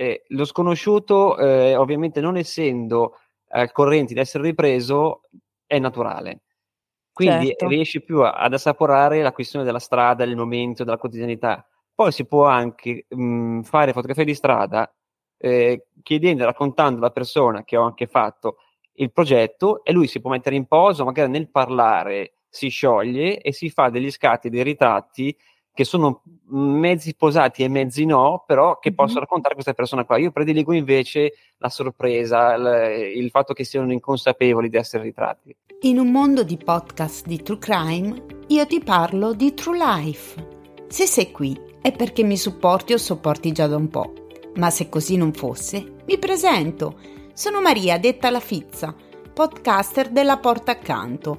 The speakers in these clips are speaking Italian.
eh, lo sconosciuto, eh, ovviamente non essendo al corrente di essere ripreso, è naturale. Quindi Certo. riesci più a- ad assaporare la questione della strada, del momento, della quotidianità. Poi si può anche mh, fare fotografia di strada eh, chiedendo, raccontando alla persona che ho anche fatto il progetto e lui si può mettere in posa, magari nel parlare si scioglie e si fa degli scatti, dei ritratti che sono mezzi posati e mezzi no, però che Mhm. possono raccontare questa persona qua. Io prediligo invece la sorpresa, il, il fatto che siano inconsapevoli di essere ritratti. In un mondo di podcast di True Crime, io ti parlo di True Life. Se sei qui è perché mi supporti o sopporti già da un po'. Ma se così non fosse, mi presento. Sono Maria, detta la Fizza, podcaster della Porta Accanto.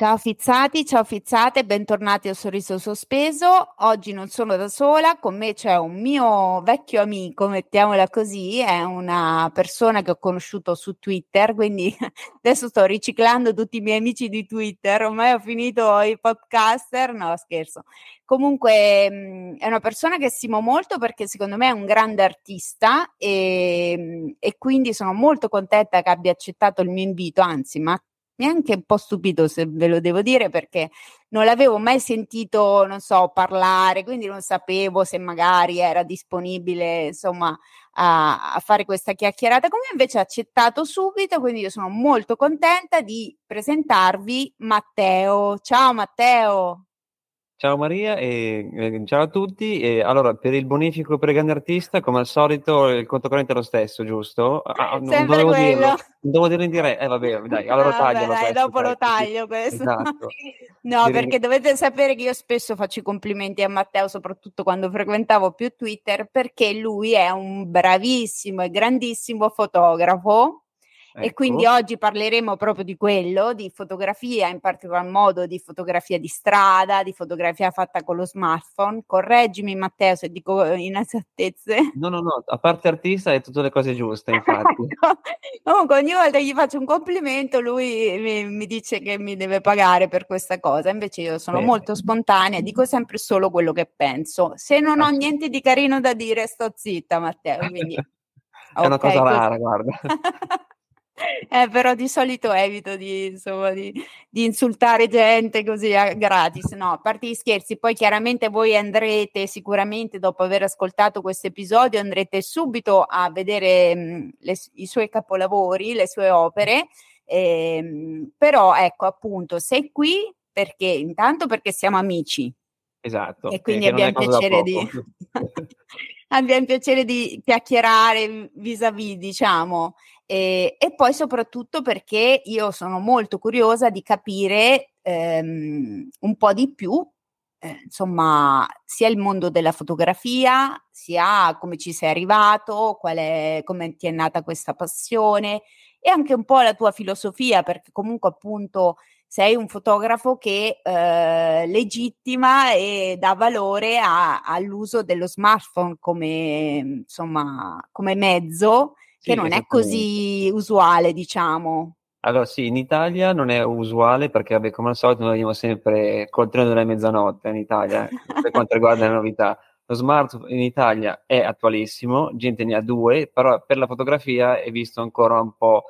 Ciao fizzati, ciao fizzate, bentornati a Sorriso Sospeso. Oggi non sono da sola, con me c'è un mio vecchio amico, mettiamola così, è una persona che ho conosciuto su Twitter, quindi adesso sto riciclando tutti i miei amici di Twitter, ormai ho finito i podcaster, no scherzo. Comunque è una persona che stimo molto perché secondo me è un grande artista e, e quindi sono molto contenta che abbia accettato il mio invito, anzi, ma mi ha anche un po' stupito se ve lo devo dire perché non l'avevo mai sentito, non so, parlare, quindi non sapevo se magari era disponibile, insomma, a, a fare questa chiacchierata con me, invece ha accettato subito, quindi io sono molto contenta di presentarvi Matteo. Ciao Matteo. Ciao Maria e eh, ciao a tutti. E, allora, per il bonifico per il grande artista, come al solito, il conto corrente è lo stesso, giusto? Ah, non Sempre dovevo quello. dirlo, non dovevo dirlo in diretta. Eh, vabbè, dai, allora Ah, taglialo dai, questo, dopo lo dai, taglio questo. Esatto. No, Ti perché dovete sapere che io spesso faccio i complimenti a Matteo, soprattutto quando frequentavo più Twitter, perché lui è un bravissimo e grandissimo fotografo. E quindi Ecco. oggi parleremo proprio di quello, di fotografia, in particolar modo di fotografia di strada, di fotografia fatta con lo smartphone. Correggimi Matteo se dico inesattezze. No, no, no, a parte artista è tutte le cose giuste, infatti. Ecco. Comunque ogni volta che gli faccio un complimento lui mi, mi dice che mi deve pagare per questa cosa, invece io sono Bene. molto spontanea, dico sempre solo quello che penso. Se non ho niente di carino da dire sto zitta Matteo, quindi... È una Ok, cosa rara, guarda. Eh, però di solito evito di, insomma, di, di insultare gente così a gratis. No, a parte gli scherzi, poi chiaramente voi andrete sicuramente dopo aver ascoltato questo episodio, andrete subito a vedere mh, le- i suoi capolavori, le sue opere. Ehm, però ecco appunto, sei qui perché intanto perché siamo amici, Esatto. e quindi abbiamo piacere di, abbiamo piacere di chiacchierare vis-à-vis, diciamo, e, e poi soprattutto perché io sono molto curiosa di capire ehm, un po' di più, eh, insomma, sia il mondo della fotografia, sia come ci sei arrivato, è, come ti è nata questa passione e anche un po' la tua filosofia, perché comunque appunto sei un fotografo che eh, legittima e dà valore a- all'uso dello smartphone come, insomma, come mezzo, Sì, che non è così usuale, diciamo. Allora, sì, in Italia non è usuale perché, vabbè, come al solito, noi andiamo sempre col treno della mezzanotte in Italia eh, per quanto riguarda le novità. Lo smartphone in Italia è attualissimo, gente ne ha due, però per la fotografia è visto ancora un po'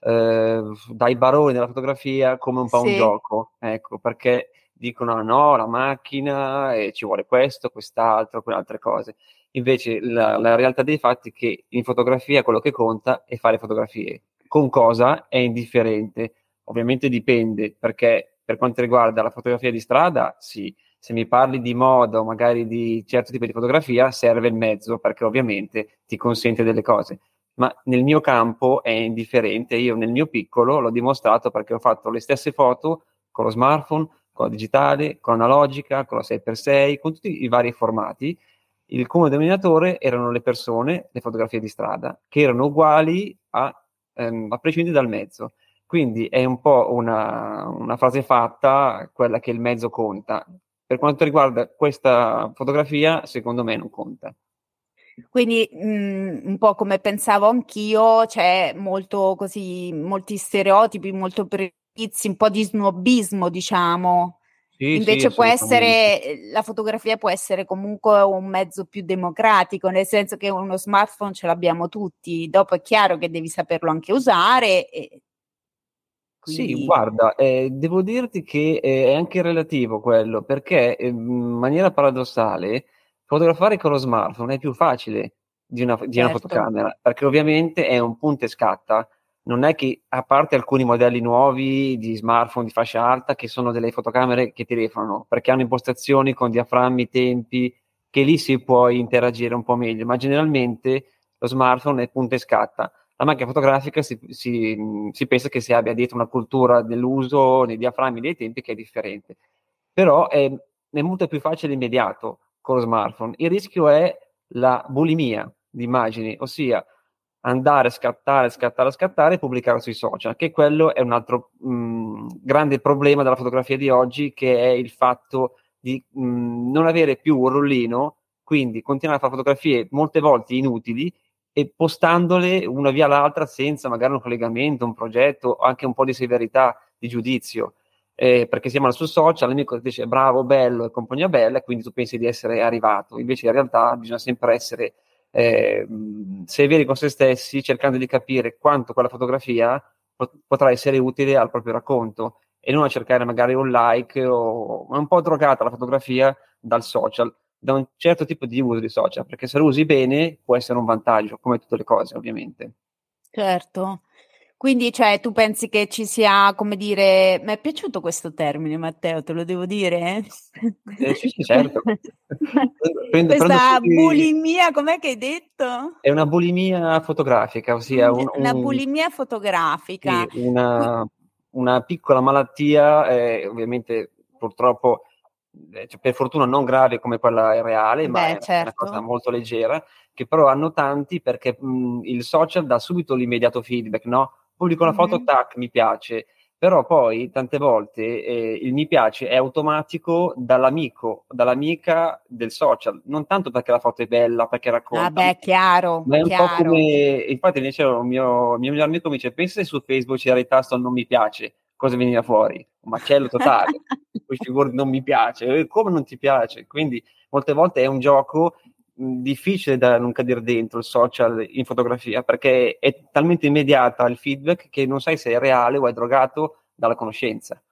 eh, dai baroni della fotografia come un po' un Sì. gioco, ecco, perché dicono "Ah, no, la macchina e ci vuole questo, quest'altro, quelle altre cose. Invece la, la realtà dei fatti è che in fotografia quello che conta è fare fotografie. Con cosa è indifferente. Ovviamente dipende, perché per quanto riguarda la fotografia di strada, sì, se mi parli di moda o magari di certo tipo di fotografia, serve il mezzo, perché ovviamente ti consente delle cose. Ma nel mio campo è indifferente. Io nel mio piccolo l'ho dimostrato perché ho fatto le stesse foto con lo smartphone, con la digitale, con l'analogica, con la 6x6, con tutti i vari formati. Il comune denominatore erano le persone, le fotografie di strada, che erano uguali a, ehm, a prescindere dal mezzo. Quindi è un po' una, una frase fatta, quella che il mezzo conta. Per quanto riguarda questa fotografia, secondo me non conta. Quindi mh, mm, un po' come pensavo anch'io, c'è molto così, molti stereotipi, molto pregiudizi, un po' di snobismo, diciamo. Sì, Invece sì, può essere, la fotografia può essere comunque un mezzo più democratico, nel senso che uno smartphone ce l'abbiamo tutti, dopo è chiaro che devi saperlo anche usare. E quindi... Sì, guarda, eh, devo dirti che è anche relativo quello, perché eh, in maniera paradossale fotografare con lo smartphone è più facile di una, di certo. una fotocamera, perché ovviamente è un punto e scatta. Non è che, a parte alcuni modelli nuovi di smartphone di fascia alta, che sono delle fotocamere che telefonano, perché hanno impostazioni con diaframmi, tempi, che lì si può interagire un po' meglio, ma generalmente lo smartphone è punta e scatta la macchina fotografica si, si, si, pensa che si abbia dietro una cultura dell'uso nei diaframmi dei tempi che è differente. Però è, è molto più facile e immediato con lo smartphone. Il rischio è la bulimia di immagini, ossia andare scattare, scattare, scattare e pubblicare sui social, che quello è un altro mh, grande problema della fotografia di oggi, che è il fatto di mh, non avere più un rollino, quindi continuare a fare fotografie molte volte inutili e postandole una via l'altra senza magari un collegamento, un progetto o anche un po' di severità di giudizio. Eh, perché siamo sul social, l'amico ti dice bravo, bello e compagnia bella, quindi tu pensi di essere arrivato. Invece in realtà bisogna sempre essere eh, severi con se stessi, cercando di capire quanto quella fotografia pot- potrà essere utile al proprio racconto e non a cercare magari un like o è un po' drogata la fotografia dal social da un certo tipo di uso di social, perché se lo usi bene può essere un vantaggio, come tutte le cose ovviamente. Certo. Quindi, cioè, tu pensi che ci sia, come dire, mi è piaciuto questo termine, Matteo, te lo devo dire? Eh, sì, sì, certo. prendo, Questa prendo bulimia, com'è che hai detto? È una bulimia fotografica, ossia un, una bulimia fotografica. Sì, una, una, piccola malattia, eh, ovviamente purtroppo eh, cioè, per fortuna non grave come quella reale, Beh, ma è certo. una cosa molto leggera, che però hanno tanti perché mh, il social dà subito l'immediato feedback, no? Pubblico una mm-hmm. foto, tac, mi piace, però poi tante volte eh, il mi piace è automatico dall'amico, dall'amica del social, non tanto perché la foto è bella, perché racconta. Vabbè, chiaro. Ma è un chiaro. po' come, infatti mi diceva un mio, mio migliore amico mi dice, pensa se su Facebook c'era il tasto non mi piace, cosa veniva fuori? Un macello totale. Poi figurati non mi piace, come non ti piace? Quindi molte volte è un gioco difficile da non cadere dentro il social in fotografia perché è talmente immediata il feedback che non sai se è reale o è drogato dalla conoscenza.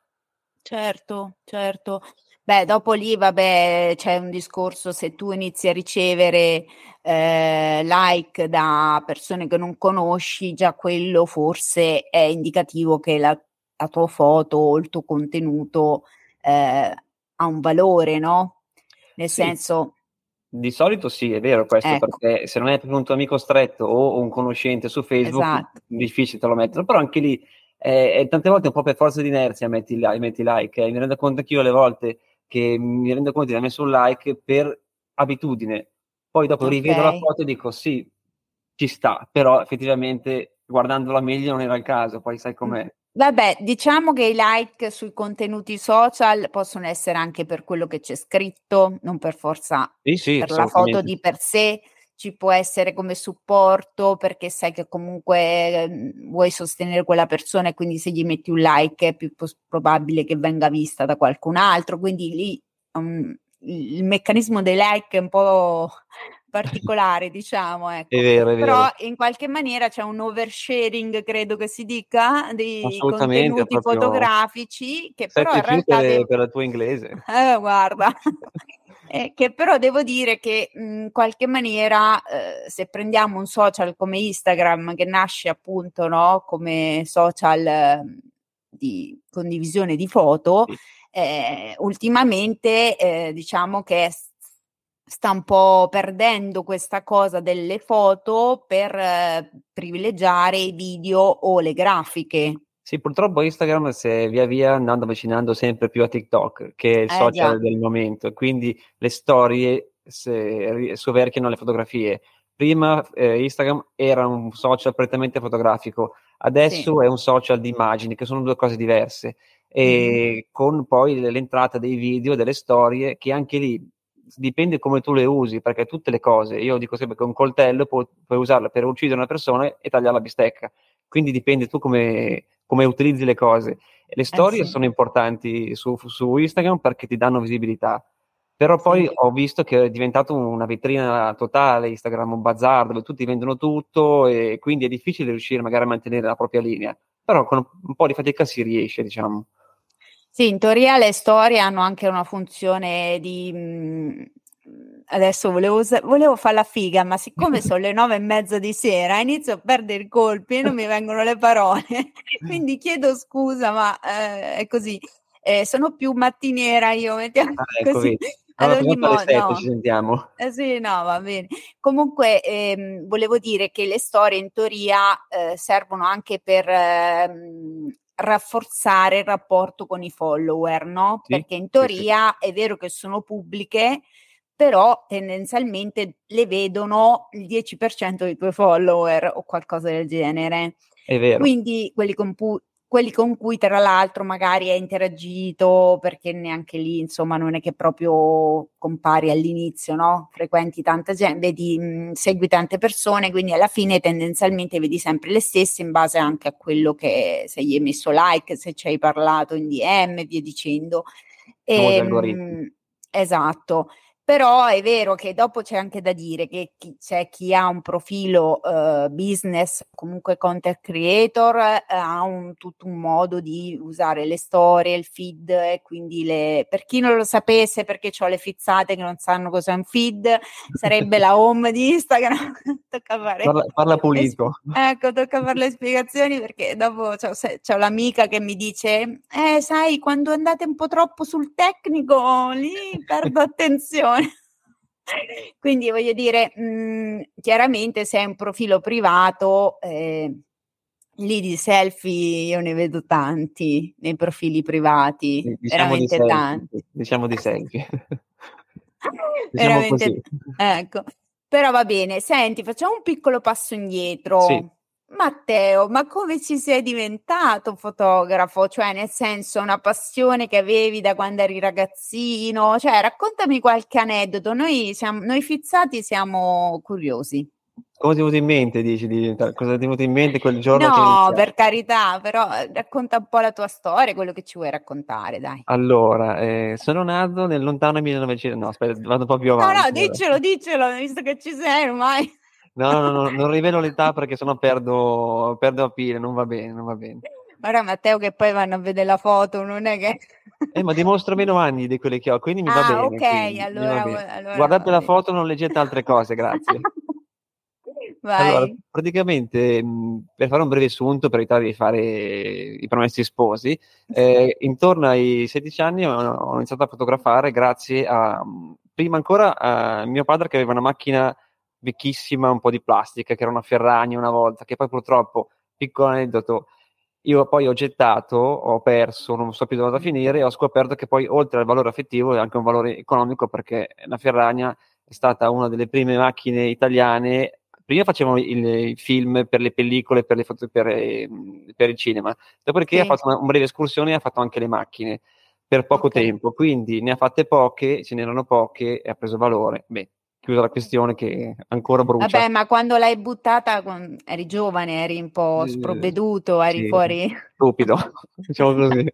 Certo, certo. Beh, dopo lì, vabbè, c'è un discorso, se tu inizi a ricevere eh, like da persone che non conosci, già quello forse è indicativo che la la tua foto o il tuo contenuto eh, ha un valore, no? Nel sì. senso... Di solito sì, è vero questo, ecco. perché se non è un tuo amico stretto o un conoscente su Facebook, esatto. difficile te lo mettono, però anche lì eh, tante volte un po' per forza di inerzia metti, metti like, eh. mi rendo conto anch'io alle volte che mi rendo conto di aver messo un like per abitudine, poi dopo okay. rivedo la foto e dico sì, ci sta, però effettivamente guardandola meglio non era il caso, poi sai com'è. Vabbè, diciamo che i like sui contenuti social possono essere anche per quello che c'è scritto, non per forza sì, sì, per la foto di per sé, ci può essere come supporto perché sai che comunque eh, vuoi sostenere quella persona e quindi se gli metti un like è più probabile che venga vista da qualcun altro, quindi lì um, il meccanismo dei like è un po' particolare, diciamo, ecco. È vero, è vero. Però in qualche maniera c'è un oversharing, credo che si dica, dei contenuti fotografici che però in realtà devo... per la tua inglese. Eh, guarda. eh, che però devo dire che in qualche maniera eh, se prendiamo un social come Instagram che nasce appunto no, come social eh, di condivisione di foto, sì. Eh, ultimamente eh, diciamo che è sta un po' perdendo questa cosa delle foto per eh, privilegiare i video o le grafiche. Sì, purtroppo Instagram si è via via andando avvicinando sempre più a TikTok, che è il eh, social già. del momento, quindi le storie soverchiano le fotografie. Prima eh, Instagram era un social prettamente fotografico, Adesso sì. è un social di immagini, che sono due cose diverse. E mm. con poi l'entrata dei video, delle storie, che anche lì dipende come tu le usi, perché tutte le cose, io dico sempre che un coltello puoi, puoi usarlo per uccidere una persona e tagliare la bistecca. Quindi dipende tu come, come utilizzi le cose. Le storie eh sì. sono importanti su, su Instagram perché ti danno visibilità però poi sì. ho visto che è diventato una vetrina totale, Instagram un bazar dove tutti vendono tutto e quindi è difficile riuscire magari a mantenere la propria linea. Però con un po' di fatica si riesce, diciamo. Sì, in teoria le storie hanno anche una funzione di... Mh, adesso volevo, volevo fare la figa, ma siccome sono le nove e mezza di sera inizio a perdere i colpi e non mi vengono le parole, quindi chiedo scusa, ma eh, è così. Eh, sono più mattiniera io, mettiamo ah, così. Ad ogni modo, no. ci sentiamo. Eh sì, no, va bene. Comunque, ehm, volevo dire che le storie in teoria eh, servono anche per ehm, rafforzare il rapporto con i follower, no? Sì, Perché in teoria sì, sì. è vero che sono pubbliche, però tendenzialmente le vedono il 10% dei tuoi follower o qualcosa del genere. È vero. Quindi quelli con, pu- quelli con cui tra l'altro magari hai interagito, perché neanche lì insomma non è che proprio compari all'inizio, no? Frequenti tanta gente, vedi, mh, mhmm, segui tante persone, quindi alla fine tendenzialmente vedi sempre le stesse in base anche a quello che se gli hai messo like, se ci hai parlato in DM via dicendo. E, mh, esatto. Però è vero che dopo c'è anche da dire che chi, c'è chi ha un profilo uh, business, comunque content creator, uh, ha un, tutto un modo di usare le storie, il feed e quindi le... per chi non lo sapesse perché ho le fizzate che non sanno cos'è un feed, sarebbe la home di Instagram. tocca fare... Parla, parla pulito. ecco, tocca fare le spiegazioni perché dopo c'ho l'amica che mi dice, eh sai, quando andate un po' troppo sul tecnico, lì perdo attenzione. Quindi voglio dire, mh, mhmm, chiaramente se è un profilo privato, eh, lì di selfie io ne vedo tanti nei profili privati, diciamo veramente di tanti. Diciamo di selfie. diciamo veramente, ecco. Però va bene, senti, facciamo un piccolo passo indietro. Sì. Matteo, ma come ci sei diventato fotografo? Cioè, nel senso, una passione che avevi da quando eri ragazzino? Cioè, raccontami qualche aneddoto. Noi, siamo, noi fizzati siamo curiosi. Cosa ti è venuto in mente, dici? Di, cosa ti è venuto in mente quel giorno? No, per carità, però eh, racconta un po' la tua storia, quello che ci vuoi raccontare, dai. Allora, eh, sono nato nel lontano 1900... No, aspetta, vado un po' più avanti. No, no, diccelo, diccelo, visto che ci sei ormai. No, no, no, non rivelo l'età perché sennò perdo, perdo a pile, non va bene, non va bene. Guarda Matteo che poi vanno a vedere la foto, non è che... Eh, ma dimostro meno anni di quelli che ho, quindi mi ah, va bene. ok, allora, bene. allora, Guardate la foto, non leggete altre cose, grazie. Allora, praticamente, per fare un breve sunto, per evitare di fare i promessi sposi, eh, intorno ai 16 anni ho, ho, iniziato a fotografare grazie a, prima ancora, a mio padre che aveva una macchina vecchissima, un po' di plastica, che era una Ferragni una volta, che poi purtroppo, piccolo aneddoto, io poi ho gettato, ho perso, non so più dove vado a finire e ho scoperto che poi oltre al valore affettivo è anche un valore economico perché la Ferragna è stata una delle prime macchine italiane. Prima facevano i film per le pellicole, per, le foto, per, ehm, per il cinema, dopodiché sì. ha fatto una, una, breve escursione e ha fatto anche le macchine per poco okay. tempo, quindi ne ha fatte poche, ce n'erano poche e ha preso valore. Beh, chiusa la questione che ancora brucia. Vabbè, ma quando l'hai buttata eri giovane, eri un po' sprovveduto, eri sì, fuori... Stupido, diciamo così.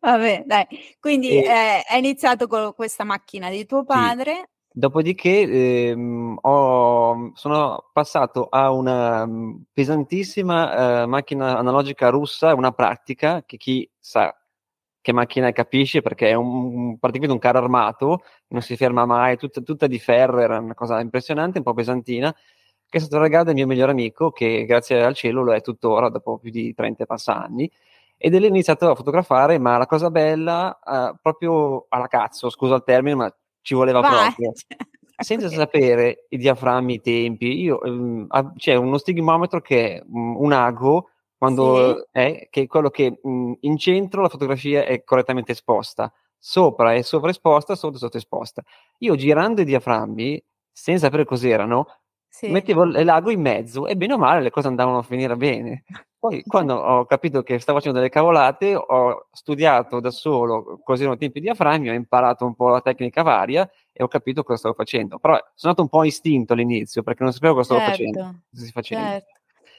Vabbè, dai. Quindi e... eh, hai iniziato con questa macchina di tuo padre. Sì. Dopodiché ehm, ho, sono passato a una mm, pesantissima eh, macchina analogica russa, una pratica che chi sa che macchina capisci perché è un, praticamente un carro armato, non si ferma mai, tutta, tutta, di ferro, era una cosa impressionante, un po' pesantina, che è stato regalo del mio migliore amico, che grazie al cielo lo è tuttora dopo più di 30 anni. Ed è lì iniziato a fotografare, ma la cosa bella, uh, proprio alla cazzo, scusa il termine, ma ci voleva Vai. proprio. Senza sapere i diaframmi, i tempi, io, um, c'è uno stigmometro che è un ago quando sì. è che quello che mh, in centro la fotografia è correttamente esposta, sopra è sovraesposta, sotto è sottoesposta. Io girando i diaframmi, senza sapere cos'erano, sì. mettevo l'ago in mezzo e bene o male le cose andavano a finire bene. Poi quando ho capito che stavo facendo delle cavolate, ho studiato da solo così erano tempi di diaframmi, ho imparato un po' la tecnica varia e ho capito cosa stavo facendo. Però sono stato un po' istinto all'inizio perché non sapevo cosa stavo certo, facendo. Cosa facendo. Certo.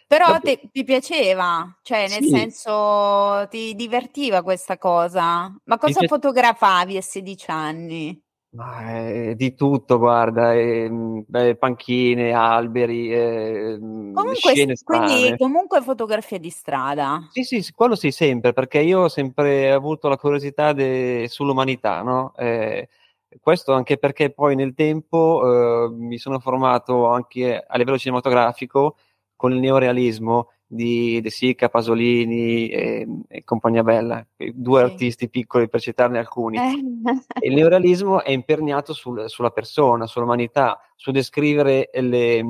Però ti, ti, piaceva, cioè nel sì. senso ti divertiva questa cosa. Ma cosa pi- fotografavi a 16 anni? Eh, di tutto, guarda, eh, eh, panchine, alberi, eh, comunque, quindi comunque fotografia di strada. Sì, sì, quello sì, sempre, perché io ho sempre avuto la curiosità de- sull'umanità, no? Eh, questo anche perché poi nel tempo eh, mi sono formato anche a livello cinematografico con il neorealismo di De Sica, Pasolini e, e compagnia bella, due sì. artisti piccoli per citarne alcuni. Eh. il neorealismo è imperniato sul, sulla persona, sull'umanità, su descrivere le,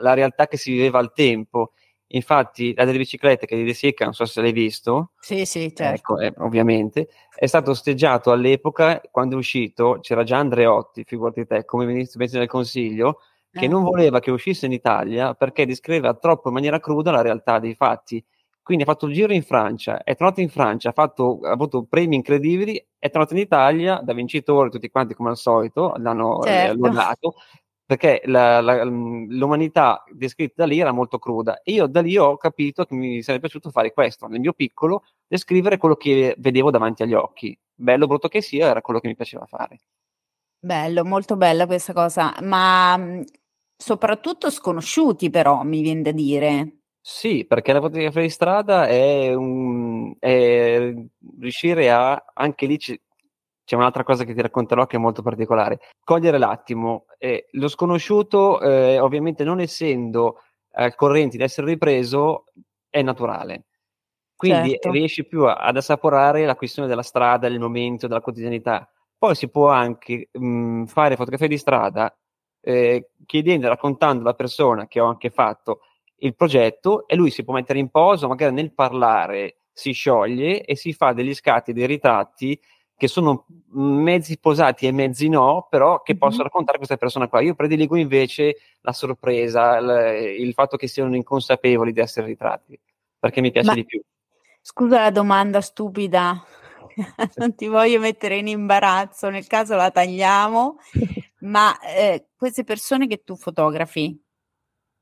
la realtà che si viveva al tempo. Infatti, la delle biciclette che di De Sica, non so se l'hai visto, sì, sì, certo. ecco, eh, ovviamente, è stato osteggiato all'epoca, quando è uscito, c'era già Andreotti, figurati te, come ministro del Consiglio, che eh. non voleva che uscisse in Italia perché descriveva troppo in maniera cruda la realtà dei fatti. Quindi ha fatto il giro in Francia, è tornato in Francia, ha, fatto, ha avuto premi incredibili, è tornato in Italia da vincitore, tutti quanti come al solito, l'hanno eh, certo. lodato, perché la, la, l'umanità descritta da lì era molto cruda. E io da lì ho capito che mi sarebbe piaciuto fare questo, nel mio piccolo, descrivere quello che vedevo davanti agli occhi. Bello brutto che sia, era quello che mi piaceva fare. Bello, molto bella questa cosa, ma Soprattutto sconosciuti però, mi viene da dire. Sì, perché la fotografia di strada è, un, è riuscire a, anche lì c- c'è un'altra cosa che ti racconterò che è molto particolare, cogliere l'attimo. Eh, lo sconosciuto, eh, ovviamente non essendo al corrente di essere ripreso, è naturale. Quindi certo. riesci più a, ad assaporare la questione della strada, del momento, della quotidianità. Poi si può anche mh, fare fotografia di strada eh, chiedendo, raccontando alla persona che ho anche fatto il progetto e lui si può mettere in posa, magari nel parlare si scioglie e si fa degli scatti, dei ritratti che sono mezzi posati e mezzi no, però che mm-hmm. posso raccontare a questa persona qua. Io prediligo invece la sorpresa, il, il fatto che siano inconsapevoli di essere ritratti, perché mi piace Ma, di più. Scusa la domanda stupida, non ti voglio mettere in imbarazzo, nel caso la tagliamo, ma eh, queste persone che tu fotografi,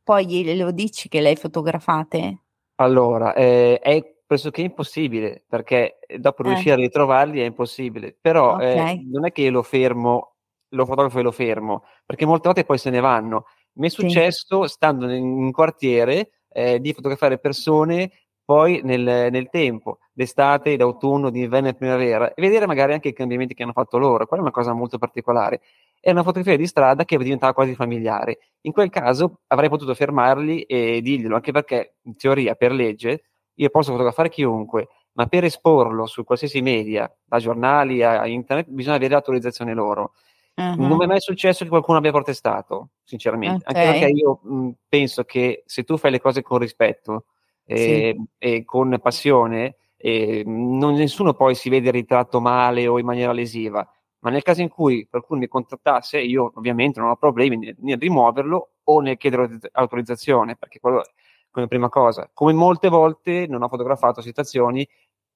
poi glielo dici che le hai fotografate? Allora, eh, è pressoché impossibile, perché dopo eh. riuscire a ritrovarli è impossibile, però eh, okay. non è che lo fermo, lo fotografo e lo fermo, perché molte volte poi se ne vanno. Mi è successo, sì. stando in un quartiere, eh, di fotografare persone poi nel, nel, tempo, d'estate, d'autunno, d'inverno e primavera, e vedere magari anche i cambiamenti che hanno fatto loro. Quella è una cosa molto particolare. È una fotografia di strada che diventava quasi familiare. In quel caso avrei potuto fermarli e dirglielo, anche perché in teoria, per legge, io posso fotografare chiunque, ma per esporlo su qualsiasi media, da giornali a internet, bisogna avere l'autorizzazione loro. Uh-huh. Non mi è mai successo che qualcuno abbia protestato, sinceramente. Okay. Anche perché io mh, penso che se tu fai le cose con rispetto, e, sì. e con passione, e non, nessuno poi si vede ritratto male o in maniera lesiva. Ma nel caso in cui qualcuno mi contattasse, io ovviamente non ho problemi nel, nel rimuoverlo o nel chiedere autorizzazione, perché quello è come prima cosa. Come molte volte non ho fotografato situazioni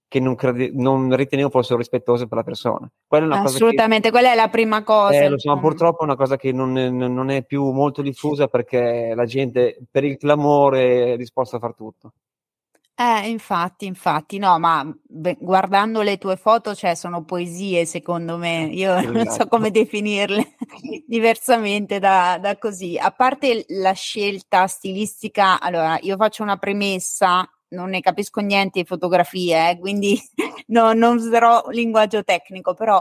che non, crede, non, ritenevo fossero rispettose per la persona. Quella Assolutamente, che, quella è la prima cosa. Eh, lo so, purtroppo è una cosa che non, non, è più molto diffusa perché la gente per il clamore è disposta a far tutto. Eh, infatti, infatti, no, ma beh, guardando le tue foto, cioè, sono poesie, secondo me. Io esatto. non so esatto. come definirle diversamente da, da così. A parte la scelta stilistica, allora, io faccio una premessa non ne capisco niente di fotografie, eh, quindi no, non userò linguaggio tecnico, però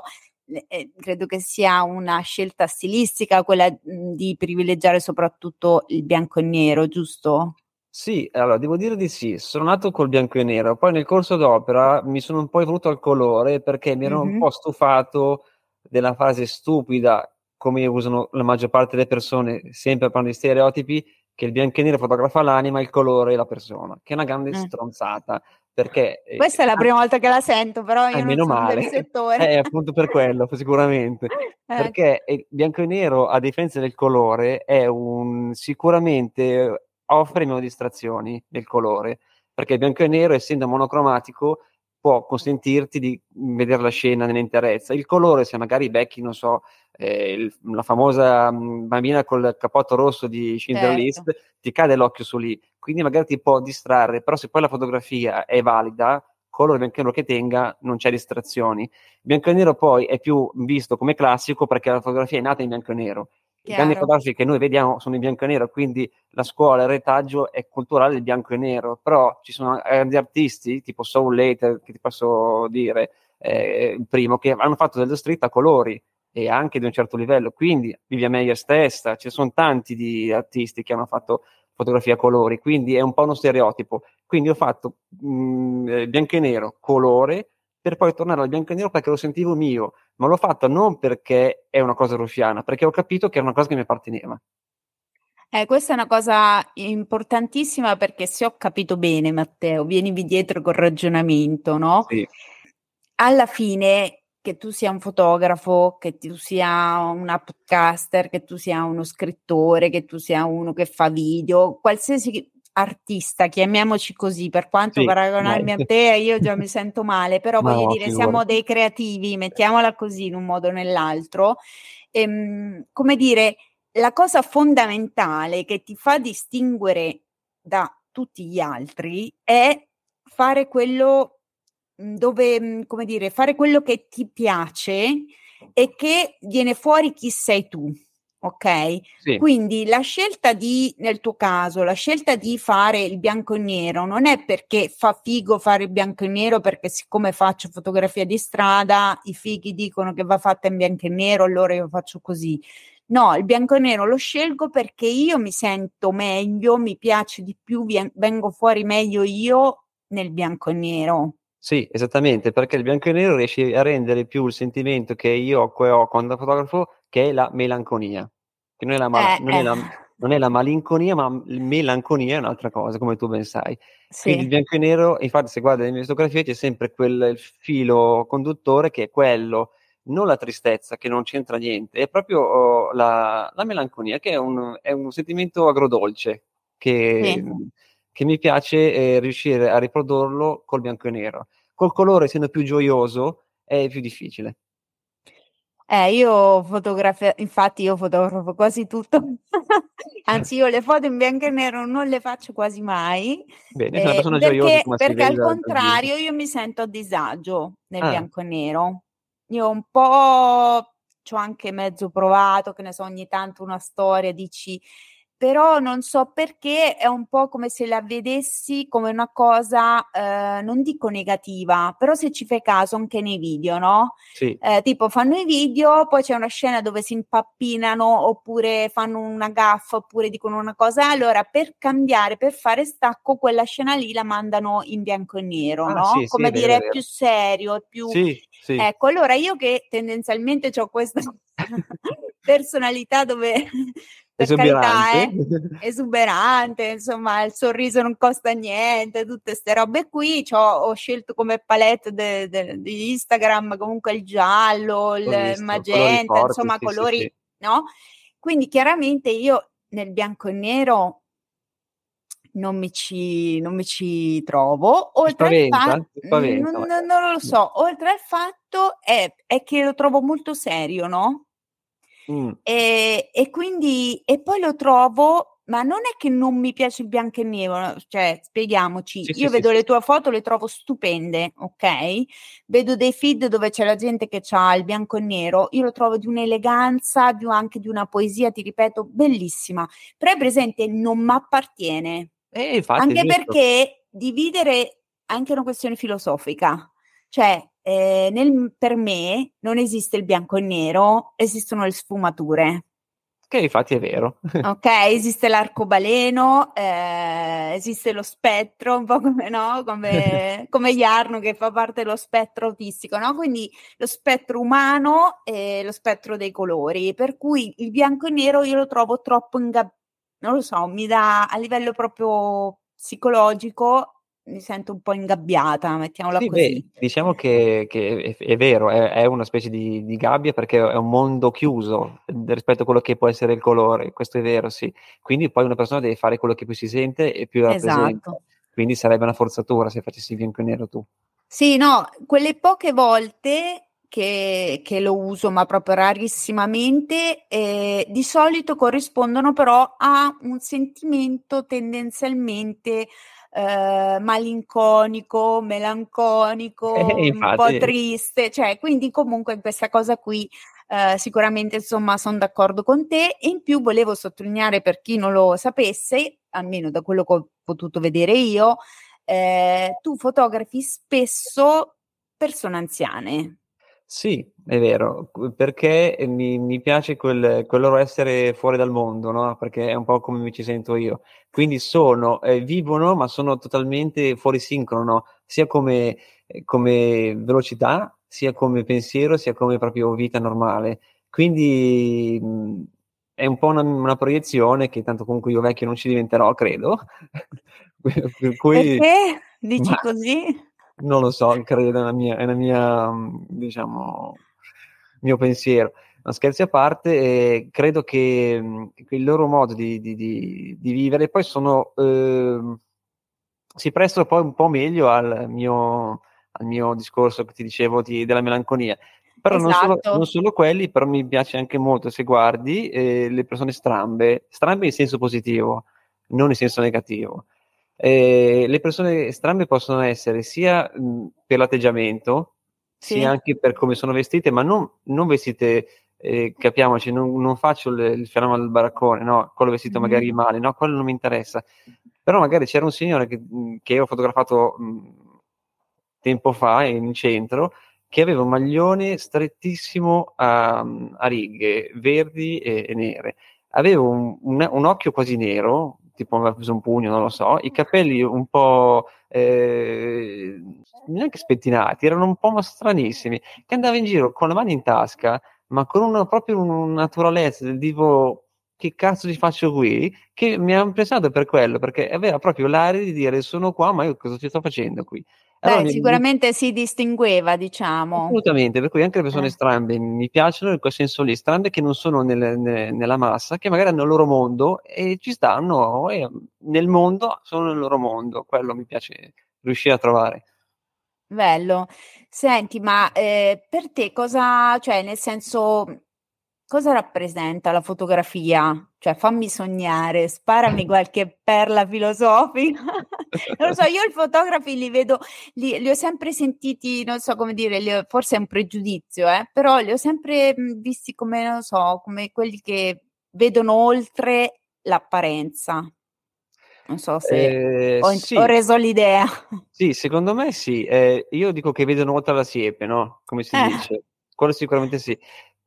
eh, credo che sia una scelta stilistica quella mh, di privilegiare soprattutto il bianco e nero, giusto? Sì, allora devo dire di sì, sono nato col bianco e nero, poi nel corso d'opera mi sono un po' evoluto al colore perché mi ero mm-hmm. un po' stufato della frase stupida, come usano la maggior parte delle persone, sempre parlando di stereotipi, che il bianco e nero fotografa l'anima, il colore e la persona, che è una grande mm. stronzata, perché... Eh, Questa è la prima volta che la sento, però io eh, meno male. del settore. È appunto per quello, sicuramente. Eh. Perché il bianco e nero, a differenza del colore, è un sicuramente offre meno distrazioni del colore, perché il bianco e nero, essendo monocromatico, può consentirti di vedere la scena nell'interezza. Il colore, se magari becchi, non so, eh, il, la famosa mm, bambina col cappotto rosso di Schindler certo. List, ti cade l'occhio su lì, quindi magari ti può distrarre, però se poi la fotografia è valida, colore bianco e nero che tenga, non c'è distrazioni. Bianco e nero poi è più visto come classico perché la fotografia è nata in bianco e nero. I grandi fotografi che noi vediamo sono in bianco e nero, quindi la scuola, il retaggio è culturale del bianco e nero, però ci sono grandi artisti, tipo Soul Later, che ti posso dire, eh, il primo, che hanno fatto dello street a colori, e anche di un certo livello. Quindi Vivian Meyer stessa, ci sono tanti di artisti che hanno fatto fotografia a colori, quindi è un po' uno stereotipo. Quindi ho fatto mh, mm, eh, bianco e nero, colore, per poi tornare al bianco e nero perché lo sentivo mio, ma l'ho fatto non perché è una cosa ruffiana, perché ho capito che era una cosa che mi apparteneva. Eh, questa è una cosa importantissima perché se ho capito bene, Matteo, vienivi dietro col ragionamento, no? Sì. Alla fine che tu sia un fotografo, che tu sia una podcaster, che tu sia uno scrittore, che tu sia uno che fa video, qualsiasi artista, chiamiamoci così, per quanto sì, paragonarmi a te, io già mi sento male, però ma voglio no, dire, siamo dei creativi, mettiamola così in un modo o nell'altro. Ehm, come dire, la cosa fondamentale che ti fa distinguere da tutti gli altri è fare quello Mhmm, dove, mhmm, come dire, fare quello che ti piace e che viene fuori chi sei tu. Ok? Sì. Quindi la scelta di, nel tuo caso, la scelta di fare il bianco e nero non è perché fa figo fare il bianco e nero, perché siccome faccio fotografia di strada, i fighi dicono che va fatta in bianco e nero, allora io faccio così. No, il bianco e nero lo scelgo perché io mi sento meglio, mi piace di più, vengo fuori meglio io nel bianco e nero. Sì, esattamente, perché il bianco e nero riesce a rendere più il sentimento che io ho quando fotografo, che è la melanconia. Che non è la, mal- eh, non, eh. È la, non è la malinconia, ma melanconia è un'altra cosa, come tu ben sai. Sì. Quindi il bianco e nero, infatti, se guardi le mie fotografie, c'è sempre quel filo conduttore che è quello, non la tristezza, che non c'entra niente, è proprio oh, la, la, melanconia, che è un, è un sentimento agrodolce, che, sì. che mi piace eh, riuscire a riprodurlo col bianco e nero col colore essendo più gioioso è più difficile. Eh, io fotografo, infatti io fotografo quasi tutto, anzi io le foto in bianco e nero non le faccio quasi mai. Bene, eh, perché, perché al contrario io mi sento a disagio nel ah. bianco e nero. Io un po' ci ho anche mezzo provato, che ne so, ogni tanto una storia, dici però non so perché è un po' come se la vedessi come una cosa, eh, non dico negativa, però se ci fai caso anche nei video, no? Sì. Eh, tipo fanno i video, poi c'è una scena dove si impappinano oppure fanno una gaffa oppure dicono una cosa, allora per cambiare, per fare stacco, quella scena lì la mandano in bianco e nero, ah, no? Sì, come sì, dire, è, vero, è più serio, è più... Sì, sì. Ecco, allora io che tendenzialmente ho questa personalità dove esuberante. Carità, eh, esuberante, insomma, il sorriso non costa niente, tutte queste robe qui. ho scelto come palette de, de, di Instagram comunque il giallo, il visto, magenta, colori insomma, sì, colori, sì, no? Quindi chiaramente io nel bianco e nero non mi ci, non mi ci trovo. Oltre spaventa, al fatto, spaventa, non, non, non, lo so, oltre al fatto è, è che lo trovo molto serio, no? Mm. E, e, quindi, e poi lo trovo, ma non è che non mi piace il bianco e nero, cioè spieghiamoci, sì, io sì, vedo sì, le tue foto, le trovo stupende, ok? Vedo dei feed dove c'è la gente che ha il bianco e nero, io lo trovo di un'eleganza, di, anche di una poesia, ti ripeto, bellissima, però è presente, non mi appartiene. Eh, infatti, anche perché dividere anche una questione filosofica, cioè eh, nel, per me non esiste il bianco e nero, esistono le sfumature. Che infatti è vero. ok, esiste l'arcobaleno, eh, esiste lo spettro, un po' come, no? come, come Jarno che fa parte dello spettro autistico, no? quindi lo spettro umano e lo spettro dei colori, per cui il bianco e nero io lo trovo troppo ingabbiato, non lo so, mi dà a livello proprio psicologico mi sento un po' ingabbiata, mettiamola sì, così. Beh, diciamo che, che è, è, vero, è, è una specie di, di, gabbia perché è un mondo chiuso rispetto a quello che può essere il colore, questo è vero, sì. Quindi poi una persona deve fare quello che più si sente e più rappresenta. Esatto. Quindi sarebbe una forzatura se facessi bianco e nero tu. Sì, no, quelle poche volte che, che lo uso, ma proprio rarissimamente, eh, di solito corrispondono però a un sentimento tendenzialmente eh, malinconico, melanconico, eh, un po' triste, cioè quindi comunque in questa cosa qui eh, sicuramente insomma sono d'accordo con te e in più volevo sottolineare per chi non lo sapesse, almeno da quello che ho potuto vedere io, eh, tu fotografi spesso persone anziane. Sì, è vero, perché mi, mi piace quel, quel, loro essere fuori dal mondo, no? Perché è un po' come mi ci sento io. Quindi sono, eh, vivono, ma sono totalmente fuori sincrono, sia come, come velocità, sia come pensiero, sia come proprio vita normale. Quindi mh, è un po' una, una, proiezione che tanto comunque io vecchio non ci diventerò, credo. per cui, Perché dici ma, così? Non lo so, credo, è la mia, è la mia diciamo, mio pensiero. Ma scherzi a parte, eh, credo che, che, il loro modo di, di, di, di vivere poi sono, eh, si prestano poi un po' meglio al mio, al mio discorso che ti dicevo della melanconia. Però esatto. non, solo, non, solo, quelli, però mi piace anche molto se guardi eh, le persone strambe, strambe in senso positivo, non in senso negativo. Eh, le persone strambe possono essere sia mh, per l'atteggiamento, sì. sia anche per come sono vestite, ma non, non vestite, eh, capiamoci, non, non faccio il, il, fenomeno del baraccone, no? quello vestito mm. magari male, no, quello non mi interessa. Però magari c'era un signore che, che ho fotografato mh, tempo fa in centro che aveva un maglione strettissimo a, a righe verdi e, e nere. Aveva un, un, un occhio quasi nero, tipo aveva preso un pugno, non lo so, i capelli un po' eh, neanche spettinati, erano un po' stranissimi, che andava in giro con la mano in tasca, ma con una, proprio una naturalezza del tipo che cazzo ci faccio qui, che mi ha impressionato per quello, perché aveva proprio l'aria di dire sono qua, ma io cosa ci sto facendo qui? Allora, Beh, sicuramente mi... si distingueva, diciamo. Assolutamente, per cui anche le persone eh. strambe mi piacciono in quel senso lì, strambe che non sono nel, nel, nella massa, che magari hanno il loro mondo e ci stanno e nel mondo, sono nel loro mondo, quello mi piace riuscire a trovare. Bello. Senti, ma eh, per te cosa, cioè nel senso, cosa rappresenta la fotografia? Cioè, fammi sognare, sparami qualche perla filosofica. non lo so, io i fotografi li vedo, li, li, ho sempre sentiti, non so come dire, ho, forse è un pregiudizio, eh, però li ho sempre visti come, non so, come quelli che vedono oltre l'apparenza. Non so se eh, ho, sì. ho, reso l'idea. Sì, secondo me sì. Eh, io dico che vedono oltre la siepe, no? Come si eh. dice. Quello sicuramente sì.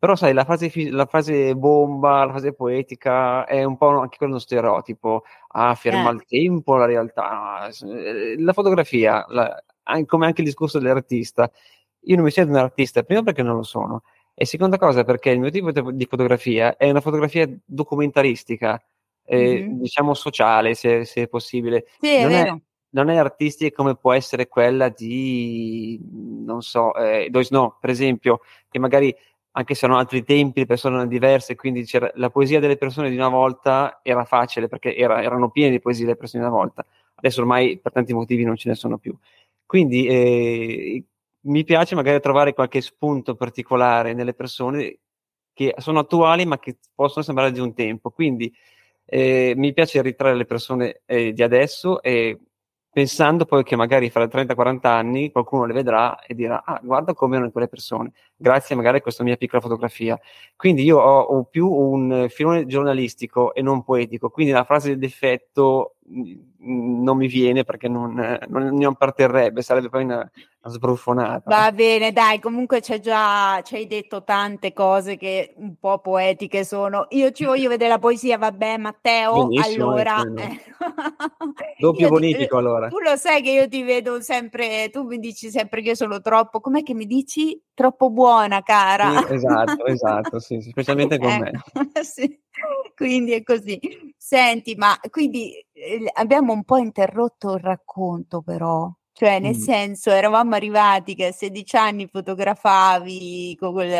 Però sai, la fase, la fase, bomba, la fase poetica è un po' anche quello stereotipo. Ah, ferma eh. il tempo, la realtà. Eh, la fotografia, la, come anche il discorso dell'artista. Io non mi sento un artista, prima perché non lo sono. E seconda cosa perché il mio tipo di fotografia è una fotografia documentaristica, eh, mm-hmm. diciamo sociale, se, se, è possibile. Sì, non, è è, non, è, artistica come può essere quella di, non so, eh, Dois No, per esempio, che magari anche se erano altri tempi, le persone erano diverse, quindi la poesia delle persone di una volta era facile perché era, erano piene di poesie delle persone di una volta. Adesso ormai per tanti motivi non ce ne sono più. Quindi eh, mi piace magari trovare qualche spunto particolare nelle persone che sono attuali ma che possono sembrare di un tempo. Quindi eh, mi piace ritrarre le persone eh, di adesso e pensando poi che magari fra 30-40 anni qualcuno le vedrà e dirà ah guarda come erano quelle persone grazie magari a questa mia piccola fotografia quindi io ho, ho più un filone giornalistico e non poetico. Quindi la frase del difetto non mi viene perché non, non, non parterrebbe, sarebbe poi una, una sbruffonata. Va bene, dai, comunque c'è già, ci hai detto tante cose che un po' poetiche sono. Io ci voglio vedere la poesia, vabbè, Matteo, Benissimo, allora... Eh. Doppio bonifico ti, allora. Tu lo sai che io ti vedo sempre, tu mi dici sempre che io sono troppo, com'è che mi dici? Troppo buona, cara. Sì, esatto, esatto, sì, specialmente con eh, me. sì. Quindi è così. Senti, ma quindi abbiamo un po' interrotto il racconto però. Cioè, nel mm. senso, eravamo arrivati che a 16 anni fotografavi,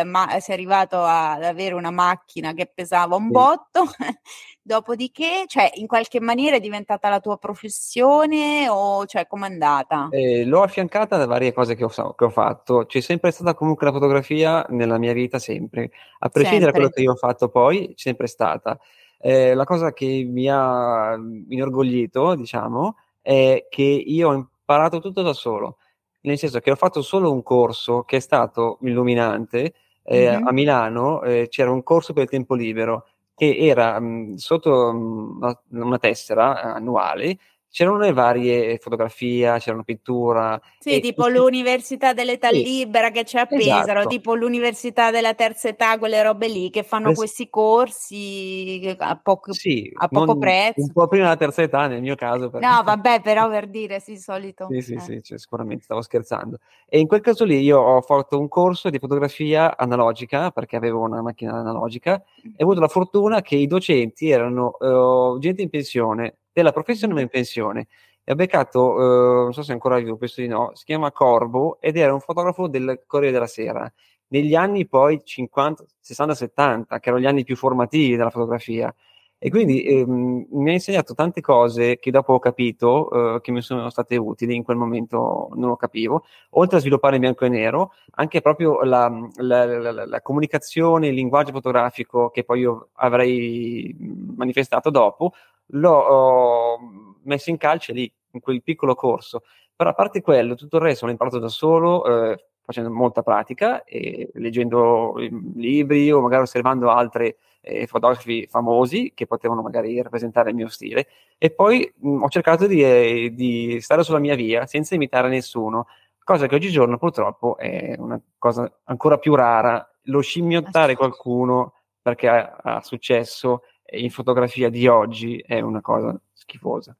ma- sei arrivato ad avere una macchina che pesava un sì. botto, dopodiché, cioè, in qualche maniera è diventata la tua professione o cioè, com'è andata? Eh, l'ho affiancata da varie cose che ho, che ho, fatto. C'è sempre stata comunque la fotografia nella mia vita, sempre. A prescindere sempre. da quello che io ho fatto poi, c'è sempre stata. Eh, la cosa che mi ha inorgoglito, diciamo, è che io ho imparato tutto da solo, nel senso che ho fatto solo un corso che è stato illuminante. Eh, mm-hmm. A Milano eh, c'era un corso per il tempo libero che era mh, sotto mh, una, una tessera annuale c'erano le varie fotografie, c'erano pittura. Sì, tipo tutti... l'università dell'età sì. libera che c'è a Pesaro, esatto. tipo l'università della terza età, quelle robe lì che fanno es- questi corsi a poco, sì, a poco prezzo. Un po' prima della terza età nel mio caso. Per... No, vabbè, però per dire, sì, solito. Sì, sì, eh. sì, cioè, sicuramente, stavo scherzando. E in quel caso lì io ho fatto un corso di fotografia analogica, perché avevo una macchina analogica, e ho avuto la fortuna che i docenti erano uh, gente in pensione, della professione ma in pensione. E ha beccato, eh, non so se è ancora vivo, penso di no, si chiama Corbo ed era un fotografo del Corriere della Sera. Negli anni poi 50, 60, 70, che erano gli anni più formativi della fotografia. E quindi ehm, mi ha insegnato tante cose che dopo ho capito, eh, che mi sono state utili, in quel momento non lo capivo, oltre a sviluppare in bianco e nero, anche proprio la, la, la, la comunicazione, il linguaggio fotografico che poi io avrei manifestato dopo, l'ho messo in calce lì, in quel piccolo corso. Però a parte quello, tutto il resto l'ho imparato da solo, eh, facendo molta pratica e leggendo libri o magari osservando altri eh, fotografi famosi che potevano magari rappresentare il mio stile. E poi mh, ho cercato di, eh, di stare sulla mia via senza imitare nessuno, cosa che oggigiorno purtroppo è una cosa ancora più rara. Lo scimmiottare qualcuno perché ha, ha successo in fotografia di oggi è una cosa schifosa.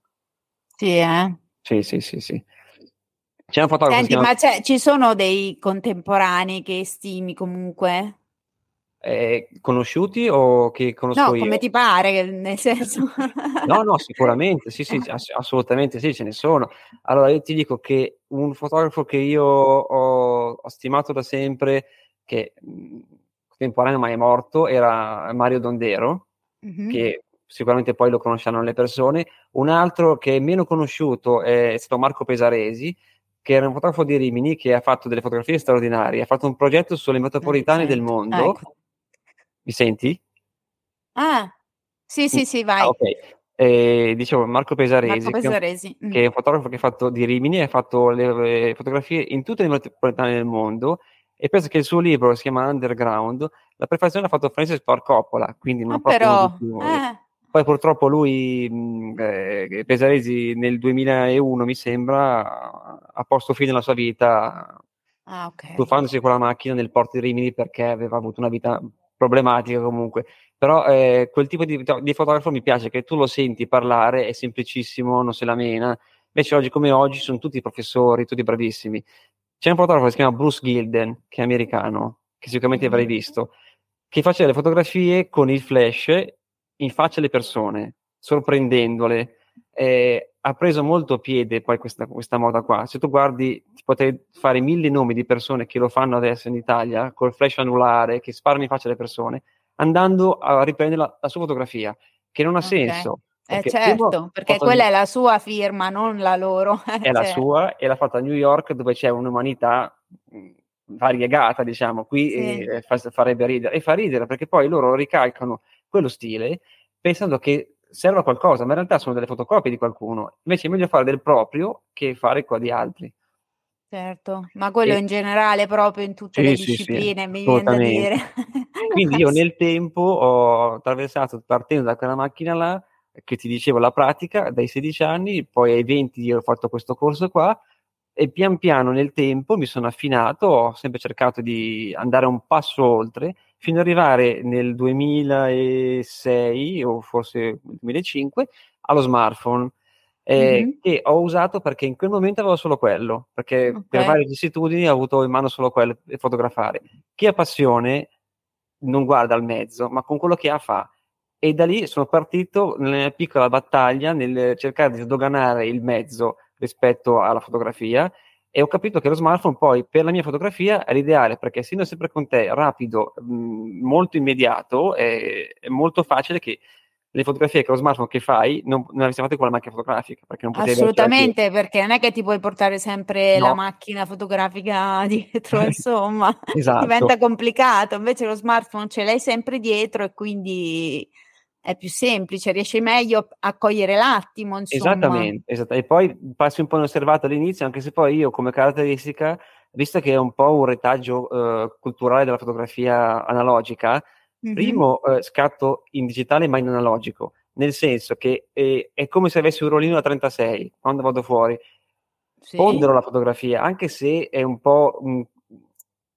Sì, eh? Sì, sì, sì, sì. C'è un fotografo Senti, chiama... ma ci sono dei contemporanei che stimi comunque? Eh, conosciuti o che conosco no, io? come ti pare, nel senso... no, no, sicuramente, sì, sì, ass- assolutamente sì, ce ne sono. Allora, io ti dico che un fotografo che io ho, ho stimato da sempre, che mh, contemporaneo ma è morto, era Mario Dondero, mm-hmm. che sicuramente poi lo conosceranno le persone. Un altro che è meno conosciuto è stato Marco Pesaresi, che era un fotografo di Rimini che ha fatto delle fotografie straordinarie, ha fatto un progetto sulle metropolitane del mondo. Ah, ecco. Mi senti? Ah, sì, sì, sì, vai. Ah, ok. Eh, dicevo Marco Pesaresi, Marco Pesaresi. Che, è un, che, è un, fotografo che ha fatto di Rimini, ha fatto le, le fotografie in tutte le metropolitane del mondo e penso che il suo libro si chiama Underground, la prefazione l'ha fatto Francis Ford Coppola, quindi non ah, però, eh. Poi purtroppo lui, mh, eh, Pesaresi, nel 2001 mi sembra, ha posto fine alla sua vita ah, okay. tuffandosi con la macchina nel porto di Rimini perché aveva avuto una vita problematica comunque. Però eh, quel tipo di, di, fotografo mi piace, che tu lo senti parlare, è semplicissimo, non se la mena. Invece oggi come oggi sono tutti professori, tutti bravissimi. C'è un fotografo che si chiama Bruce Gilden, che è americano, che sicuramente avrai mm-hmm. visto, che faceva le fotografie con il flash in faccia alle persone, sorprendendole. Eh, ha preso molto piede poi questa, questa, moda qua. Se tu guardi, potrei fare mille nomi di persone che lo fanno adesso in Italia, col flash anulare, che sparano in faccia alle persone, andando a riprendere la, la sua fotografia, che non ha okay. senso. Eh certo, perché quella è la sua firma, non la loro. è cioè. la sua e l'ha fatta a New York dove c'è un'umanità variegata, diciamo, qui sì. eh, farebbe ridere. E fa ridere perché poi loro ricalcano quello stile pensando che serva a qualcosa, ma in realtà sono delle fotocopie di qualcuno. Invece è meglio fare del proprio che fare qua di altri. Certo, ma quello e... in generale proprio in tutte sì, le discipline, sì, mi viene da dire. Quindi io nel tempo ho attraversato, partendo da quella macchina là, che ti dicevo la pratica dai 16 anni, poi ai 20 ho fatto questo corso qua e pian piano nel tempo mi sono affinato, ho sempre cercato di andare un passo oltre fino ad arrivare nel 2006 o forse 2005 allo smartphone. Eh, mm-hmm. che ho usato perché in quel momento avevo solo quello, perché okay. per varie vicissitudini ho avuto in mano solo quello per fotografare. Chi ha passione non guarda al mezzo, ma con quello che ha fa e da lì sono partito nella piccola battaglia nel cercare di sdoganare il mezzo rispetto alla fotografia e ho capito che lo smartphone poi per la mia fotografia è l'ideale perché essendo sempre con te, rapido, mh, molto immediato, è, è, molto facile che le fotografie con lo smartphone che fai non, non le fatte con la macchina fotografica perché non potevi assolutamente anche... perché non è che ti puoi portare sempre no. la macchina fotografica dietro insomma esatto. diventa complicato invece lo smartphone ce l'hai sempre dietro e quindi è più semplice, riesci meglio a cogliere l'attimo. Insomma. Esattamente, esattamente, e poi passi un po' inosservato all'inizio, anche se poi io come caratteristica, visto che è un po' un retaggio uh, culturale della fotografia analogica, mm-hmm. primo uh, scatto in digitale ma in analogico, nel senso che è, è come se avessi un rollino da 36 quando vado fuori. Sì. Pondero la fotografia, anche se è un po' un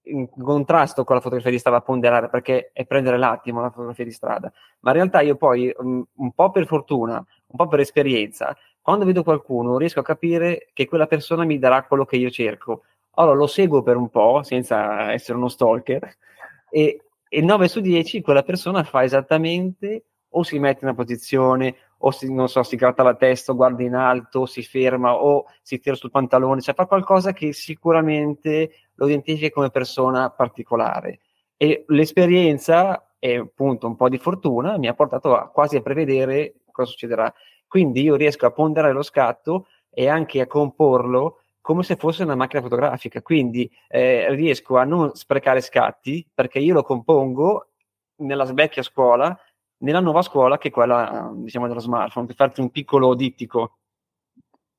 in contrasto con la fotografia di strada ponderare perché è prendere l'attimo la fotografia di strada, ma in realtà io poi um, un po' per fortuna, un po' per esperienza, quando vedo qualcuno riesco a capire che quella persona mi darà quello che io cerco. Allora lo seguo per un po' senza essere uno stalker e, e 9 su 10 quella persona fa esattamente o si mette in una posizione o si, non so, si gratta la testa, guarda in alto, si ferma o si tira sul pantalone, cioè fa qualcosa che sicuramente lo identifichi come persona particolare. E l'esperienza e appunto un po' di fortuna mi ha portato a, quasi a prevedere cosa succederà. Quindi io riesco a ponderare lo scatto e anche a comporlo come se fosse una macchina fotografica. Quindi eh, riesco a non sprecare scatti perché io lo compongo nella vecchia scuola, nella nuova scuola che è quella diciamo dello smartphone, per farti un piccolo dittico.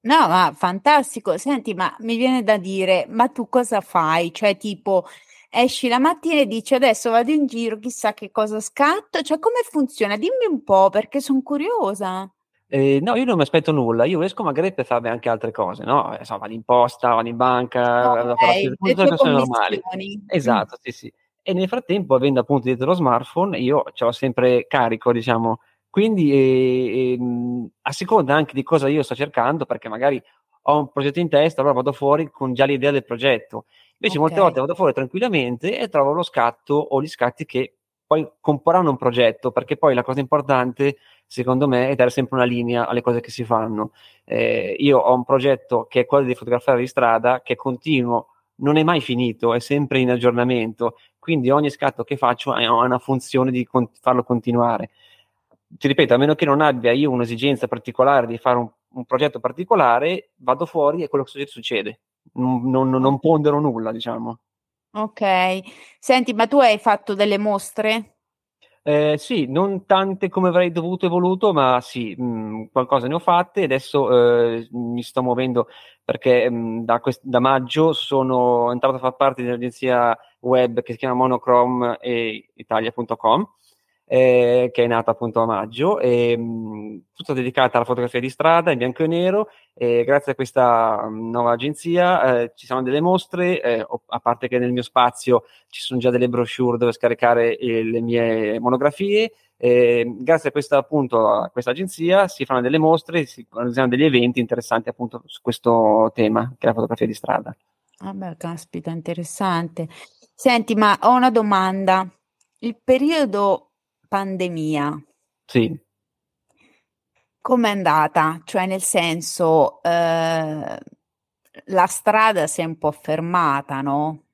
No, ma fantastico. Senti, ma mi viene da dire, ma tu cosa fai? Cioè, tipo, esci la mattina e dici adesso vado in giro, chissà che cosa scatto. Cioè, come funziona? Dimmi un po', perché sono curiosa. Eh, no, io non mi aspetto nulla, io esco magari per fare anche altre cose, no? Insomma, vado in posta, vado in banca, okay, tutte le cose normali. Esatto, mm. sì, sì. E nel frattempo, avendo appunto dietro lo smartphone, io ce l'ho sempre carico, diciamo, quindi eh, eh, a seconda anche di cosa io sto cercando, perché magari ho un progetto in testa, allora vado fuori con già l'idea del progetto. Invece okay. molte volte vado fuori tranquillamente e trovo lo scatto o gli scatti che poi comporranno un progetto, perché poi la cosa importante, secondo me, è dare sempre una linea alle cose che si fanno. Eh, io ho un progetto che è quello di fotografare di strada, che continuo, non è mai finito, è sempre in aggiornamento, quindi ogni scatto che faccio ha una funzione di con- farlo continuare ti ripeto, a meno che non abbia io un'esigenza particolare di fare un, un progetto particolare, vado fuori e quello che succede. Non, non, non pondero nulla, diciamo. Ok. Senti, ma tu hai fatto delle mostre? Eh, sì, non tante come avrei dovuto e voluto, ma sì, mh, mm, qualcosa ne ho fatte. E adesso eh, mi sto muovendo perché mh, mm, da, quest- da, maggio sono entrato a far parte di un'agenzia web che si chiama Monochrome e Italia.com eh, che è nata appunto a maggio, e, mh, tutta dedicata alla fotografia di strada in bianco e nero. E grazie a questa nuova agenzia eh, ci sono delle mostre, eh, a parte che nel mio spazio ci sono già delle brochure dove scaricare eh, le mie monografie. grazie a questa, appunto, a questa agenzia si fanno delle mostre, si organizzano degli eventi interessanti appunto su questo tema, che è la fotografia di strada. Ah caspita, interessante. Senti, ma ho una domanda. Il periodo pandemia. Sì. Com'è andata? Cioè, nel senso, eh, la strada si è un po' fermata, no?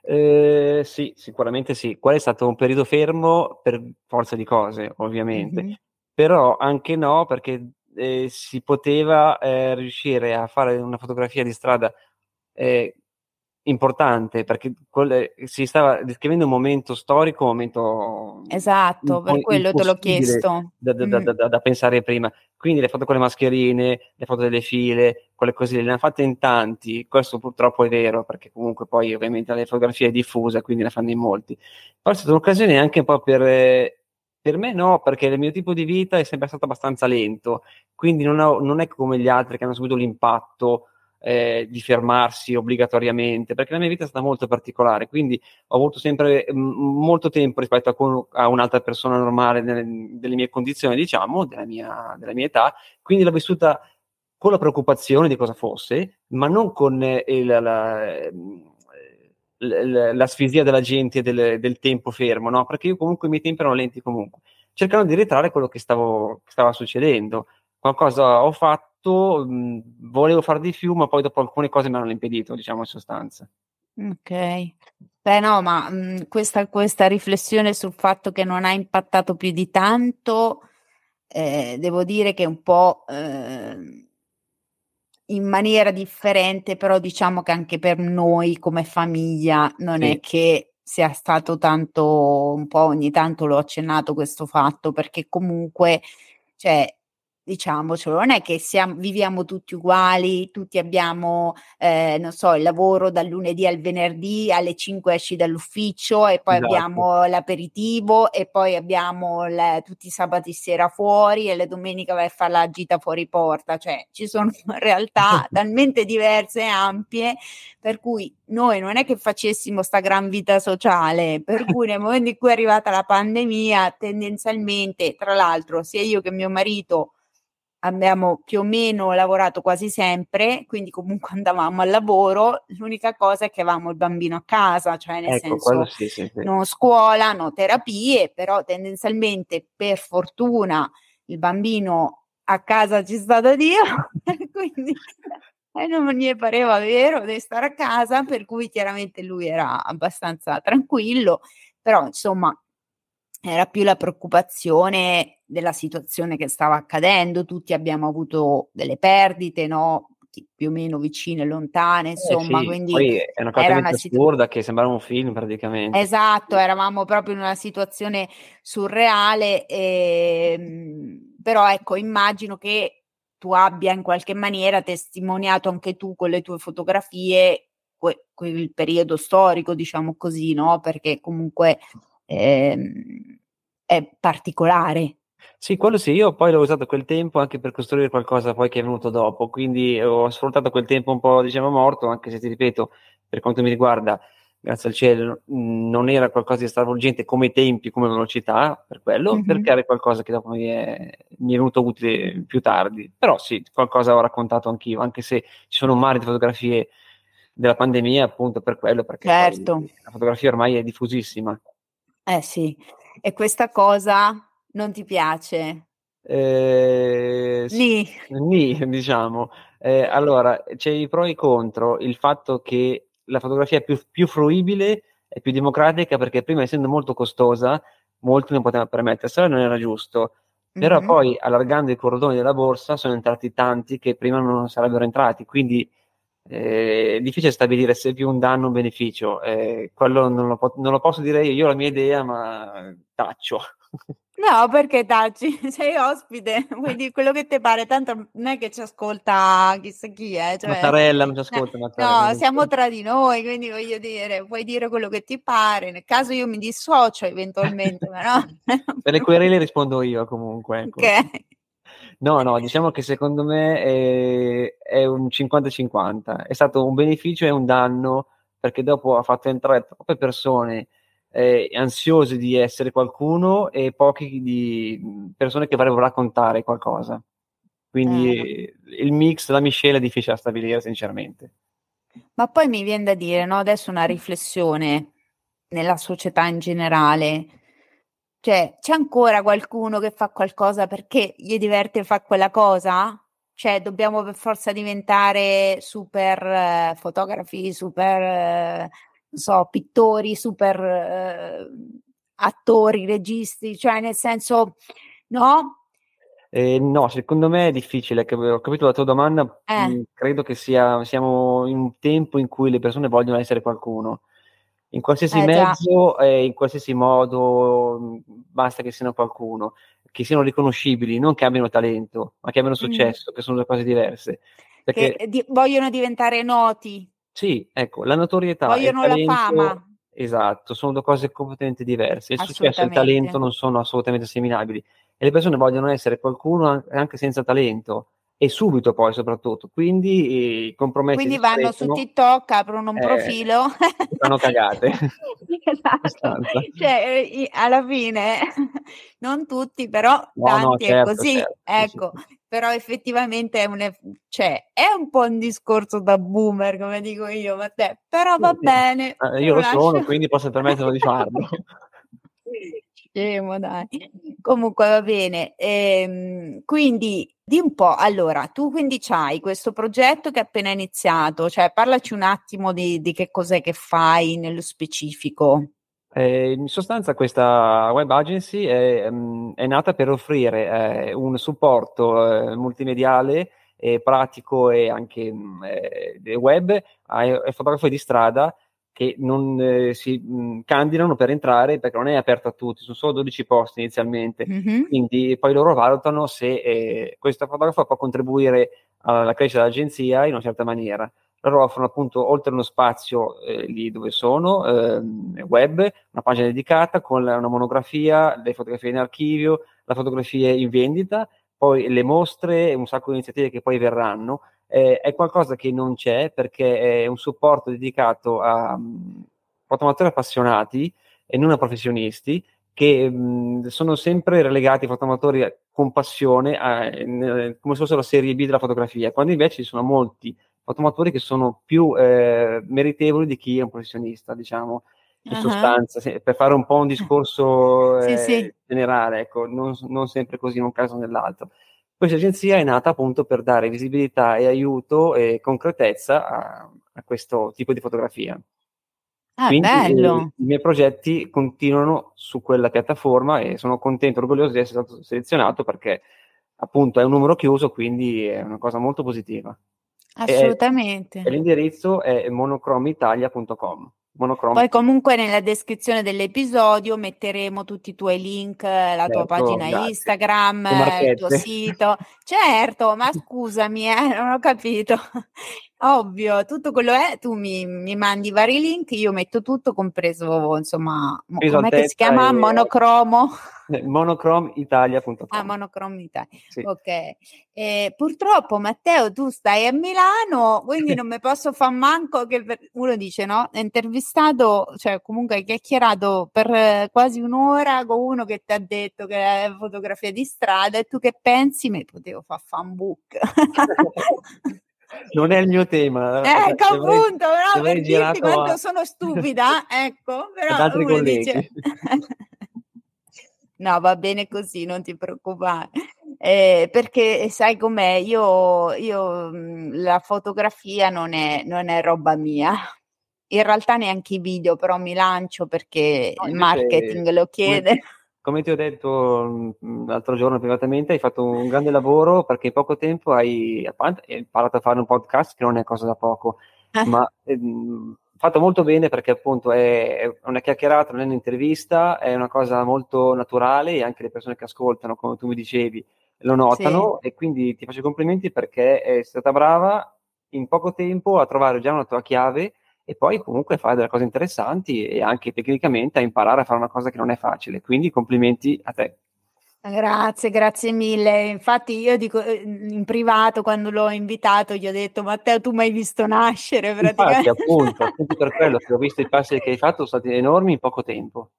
Eh, sì, sicuramente sì. Qual è stato un periodo fermo per forza di cose, ovviamente, mm-hmm. però anche no, perché eh, si poteva eh, riuscire a fare una fotografia di strada eh, importante perché quel, si stava descrivendo un momento storico, un momento esatto, per quello te l'ho chiesto da, da, mm. da, da, pensare prima. Quindi le foto con le mascherine, le foto delle file, quelle cose le hanno fatte in tanti. Questo purtroppo è vero perché comunque poi ovviamente la fotografia è diffusa, quindi la fanno in molti. Però è stata un'occasione anche un po' per per me no, perché il mio tipo di vita è sempre stato abbastanza lento, quindi non, ho, non è come gli altri che hanno subito l'impatto eh, di fermarsi obbligatoriamente, perché la mia vita è stata molto particolare, quindi ho avuto sempre m- molto tempo rispetto a, con- a un'altra persona normale delle, delle, mie condizioni, diciamo, della mia, della mia età, quindi l'ho vissuta con la preoccupazione di cosa fosse, ma non con eh, il, la, l'asfisia della gente del, del tempo fermo, no? Perché io comunque i miei tempi erano lenti comunque. cercando di ritrarre quello che, stavo, che stava succedendo. Qualcosa ho fatto, mh, volevo fare di più, ma poi dopo alcune cose mi hanno impedito, diciamo in sostanza. Ok. Beh, no, ma mh, questa, questa riflessione sul fatto che non ha impattato più di tanto, eh, devo dire che un po' eh, in maniera differente, però diciamo che anche per noi come famiglia non sì. è che sia stato tanto, un po' ogni tanto l'ho accennato questo fatto, perché comunque, cioè, diciamocelo, non è che siamo, viviamo tutti uguali, tutti abbiamo, eh, non so, il lavoro dal lunedì al venerdì, alle 5 esci dall'ufficio e poi esatto. abbiamo l'aperitivo e poi abbiamo le, tutti i sabati sera fuori e le domeniche vai a fare la gita fuori porta, cioè ci sono realtà talmente diverse e ampie per cui noi non è che facessimo sta gran vita sociale, per cui nel momento in cui è arrivata la pandemia, tendenzialmente, tra l'altro, sia io che mio marito abbiamo più o meno lavorato quasi sempre, quindi comunque andavamo al lavoro, l'unica cosa è che avevamo il bambino a casa, cioè nel ecco, senso sì, sì, sì. non scuola, no terapie, però tendenzialmente per fortuna il bambino a casa ci sta da Dio, quindi e non mi pareva vero di stare a casa, per cui chiaramente lui era abbastanza tranquillo, però insomma era più la preoccupazione della situazione che stava accadendo, tutti abbiamo avuto delle perdite, no? più o meno vicine, lontane, insomma, eh sì, quindi poi è una cosa era una assurda che sembrava un film praticamente. Esatto, eravamo proprio in una situazione surreale, e, ehm, però ecco, immagino che tu abbia in qualche maniera testimoniato anche tu con le tue fotografie que- quel periodo storico, diciamo così, no? Perché comunque ehm, è particolare. Sì, quello sì, io poi l'ho usato quel tempo anche per costruire qualcosa poi che è venuto dopo, quindi ho sfruttato quel tempo un po', diciamo, morto, anche se ti ripeto, per quanto mi riguarda, grazie al cielo, non era qualcosa di stravolgente come tempi, come velocità, per quello, mm-hmm. perché era qualcosa che dopo mi è, mi è, venuto utile più tardi. Però sì, qualcosa ho raccontato anch'io, anche se ci sono un mare di fotografie della pandemia, appunto per quello, perché certo. la fotografia ormai è diffusissima. Eh sì, e questa cosa non ti piace? Eh, Ni. Ni, diciamo. Eh, allora, c'è i pro e i contro. Il fatto che la fotografia è più, più fruibile è più democratica perché prima, essendo molto costosa, molti non potevano permettersela, non era giusto. Però mm-hmm. poi, allargando i cordoni della borsa, sono entrati tanti che prima non sarebbero entrati. Quindi eh, è difficile stabilire se è più un danno o un beneficio. Eh, quello non lo, po- non lo, posso dire io, io ho la mia idea, ma taccio. No, perché taci? Sei ospite, vuoi dire quello che ti pare, tanto non è che ci ascolta chissà chi è. Cioè... Mattarella non ci ascolta. Mattarella. No, siamo tra di noi, quindi voglio dire, puoi dire quello che ti pare. Nel caso io mi dissocio eventualmente, ma Per le querele rispondo io comunque. Ecco. Ok. No, no, diciamo che secondo me è, è un 50-50. È stato un beneficio e un danno perché dopo ha fatto entrare troppe persone eh, ansiose di essere qualcuno e pochi di persone che vorrebbero raccontare qualcosa. Quindi eh. il mix, la miscela è difficile da stabilire, sinceramente. Ma poi mi viene da dire, no? adesso una riflessione nella società in generale cioè, c'è ancora qualcuno che fa qualcosa perché gli diverte fare quella cosa? Cioè, dobbiamo per forza diventare super eh, fotografi, super, eh, non so, pittori, super eh, attori, registi, cioè nel senso, no? Eh, no, secondo me è difficile, ho capito la tua domanda, eh. Mm, credo che sia, siamo in un tempo in cui le persone vogliono essere qualcuno in qualsiasi eh, mezzo e in qualsiasi modo mm, basta che siano qualcuno, che siano riconoscibili, non che abbiano talento, ma che abbiano successo, mm. che sono due cose diverse. Perché, che di- vogliono diventare noti. Sì, ecco, la notorietà vogliono la fama. Esatto, sono due cose completamente diverse. Il successo e il talento non sono assolutamente assimilabili. E le persone vogliono essere qualcuno anche senza talento e subito poi soprattutto, quindi i compromessi Quindi vanno su TikTok, aprono un eh, profilo. Fanno cagate. esatto. cioè, alla fine, non tutti, però no, tanti no, certo, è così, certo, ecco. Sì. Però effettivamente è un, cioè, è un po' un discorso da boomer, come dico io, ma te, però va sì, bene. Eh, io lo lascio. sono, quindi posso permetterlo di farlo. Scemo, dai. Comunque va bene. Ehm, quindi di un po', allora, tu quindi c'hai questo progetto che è appena iniziato, cioè parlaci un attimo di, di che cos'è che fai nello specifico. Eh, in sostanza questa web agency è, mm, è nata per offrire eh, un supporto eh, multimediale pratico e anche mm, eh, web ai, ai fotografi di strada che non eh, si mh, mm, candidano per entrare perché non è aperto a tutti, sono solo 12 posti inizialmente, mm-hmm. quindi poi loro valutano se eh, questo fotografo può contribuire alla crescita dell'agenzia in una certa maniera. Loro offrono appunto, oltre uno spazio eh, lì dove sono, ehm, web, una pagina dedicata con una monografia, le fotografie in archivio, la fotografia in vendita, poi le mostre e un sacco di iniziative che poi verranno eh, è qualcosa che non c'è perché è un supporto dedicato a um, fotoamatori appassionati e non a professionisti che mh, sono sempre relegati fotoamatori con passione a, in, come se fosse la serie B della fotografia, quando invece ci sono molti fotoamatori che sono più eh, meritevoli di chi è un professionista, diciamo, in uh-huh. sostanza, se, per fare un po' un discorso eh, sì, sì. generale, ecco, non, non sempre così in un caso o nell'altro. Questa agenzia è nata appunto per dare visibilità e aiuto e concretezza a, a questo tipo di fotografia. Ah, Quindi bello. Eh, i miei progetti continuano su quella piattaforma e sono contento e orgoglioso di essere stato selezionato perché appunto è un numero chiuso, quindi è una cosa molto positiva. Assolutamente. E, e l'indirizzo è monocromitalia.com. Monocromo. Poi comunque nella descrizione dell'episodio metteremo tutti i tuoi link, la tua certo, pagina grazie. Instagram, il tuo sito. Certo, ma scusami, eh, non ho capito. Ovvio, tutto quello è, tu mi, mi, mandi i vari link, io metto tutto, compreso, insomma, come si chiama? E... Monocromo. monochromitalia.com Ah, Monochrome Italia. Sì. Ok. Eh, purtroppo, Matteo, tu stai a Milano, quindi non mi posso far manco che per... uno dice, no? È intervistato, cioè comunque hai chiacchierato per quasi un'ora con uno che ti ha detto che è fotografia di strada e tu che pensi? Mi potevo fare fan book. non è il mio tema. Ecco appunto, però per dirti quanto a... sono stupida, ecco, però ad altri colleghi. Dice... no, va bene così, non ti preoccupare. Eh, perché sai com'è, io, io mhmm, la fotografia non è, non è roba mia. In realtà neanche i video, però mi lancio perché no, il marketing lo chiede. Come ti ho detto mhmm, l'altro giorno privatamente, hai fatto un grande lavoro perché in poco tempo hai, imparato a fare un podcast che non è cosa da poco, eh. ma ehm, fatto molto bene perché appunto è, è, una chiacchierata, non è un'intervista, è una cosa molto naturale e anche le persone che ascoltano, come tu mi dicevi, lo notano sì. e quindi ti faccio i complimenti perché è stata brava in poco tempo a trovare già una tua chiave e poi comunque fare delle cose interessanti e anche tecnicamente a imparare a fare una cosa che non è facile. Quindi complimenti a te. Grazie, grazie mille. Infatti io dico eh, in privato quando l'ho invitato gli ho detto Matteo tu mi hai visto nascere praticamente. Infatti appunto, appunto per quello che ho visto i passi che hai fatto sono stati enormi in poco tempo.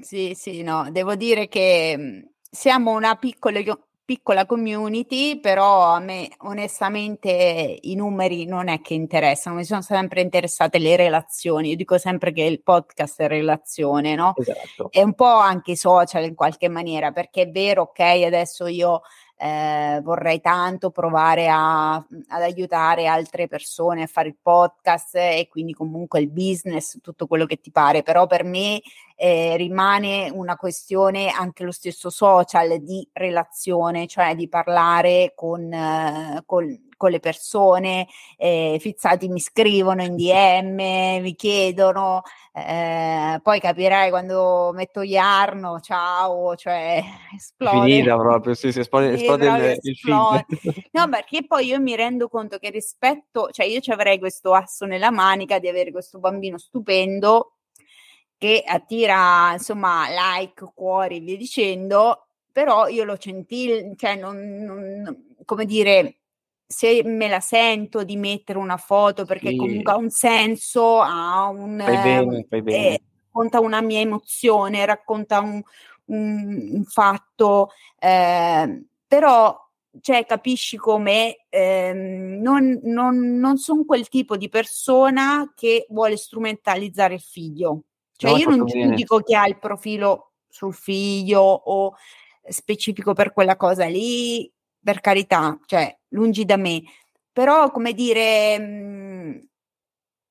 Sì, sì, no, devo dire che mm, siamo una piccola piccola community, però a me onestamente i numeri non è che interessano, mi sono sempre interessate le relazioni. Io dico sempre che il podcast è relazione, no? Esatto. E un po' anche i social in qualche maniera, perché è vero, ok, adesso io eh, vorrei tanto provare a, ad aiutare altre persone a fare il podcast e quindi comunque il business, tutto quello che ti pare, però per me eh, rimane una questione anche lo stesso social di relazione, cioè di parlare con, eh, con con le persone, eh, Fizzati mi scrivono in DM, mi chiedono, eh, poi capirai quando metto Iarno, ciao, cioè esplode. Finita proprio, sì, si esplode, sì, esplode il, il feed. No, perché poi io mi rendo conto che rispetto, cioè io ci avrei questo asso nella manica di avere questo bambino stupendo che attira insomma like, cuori, via dicendo, però io lo sentì, cioè non, non, come dire, se me la sento di mettere una foto perché sì. comunque ha un senso, ha un... Fai bene, fai bene. Eh, racconta una mia emozione, racconta un, un, un fatto, eh, però cioè, capisci come eh, non, non, non sono quel tipo di persona che vuole strumentalizzare il figlio. Cioè, no, io non giudico chi ha il profilo sul figlio o specifico per quella cosa lì, per carità, cioè lungi da me. Però, come dire, mh,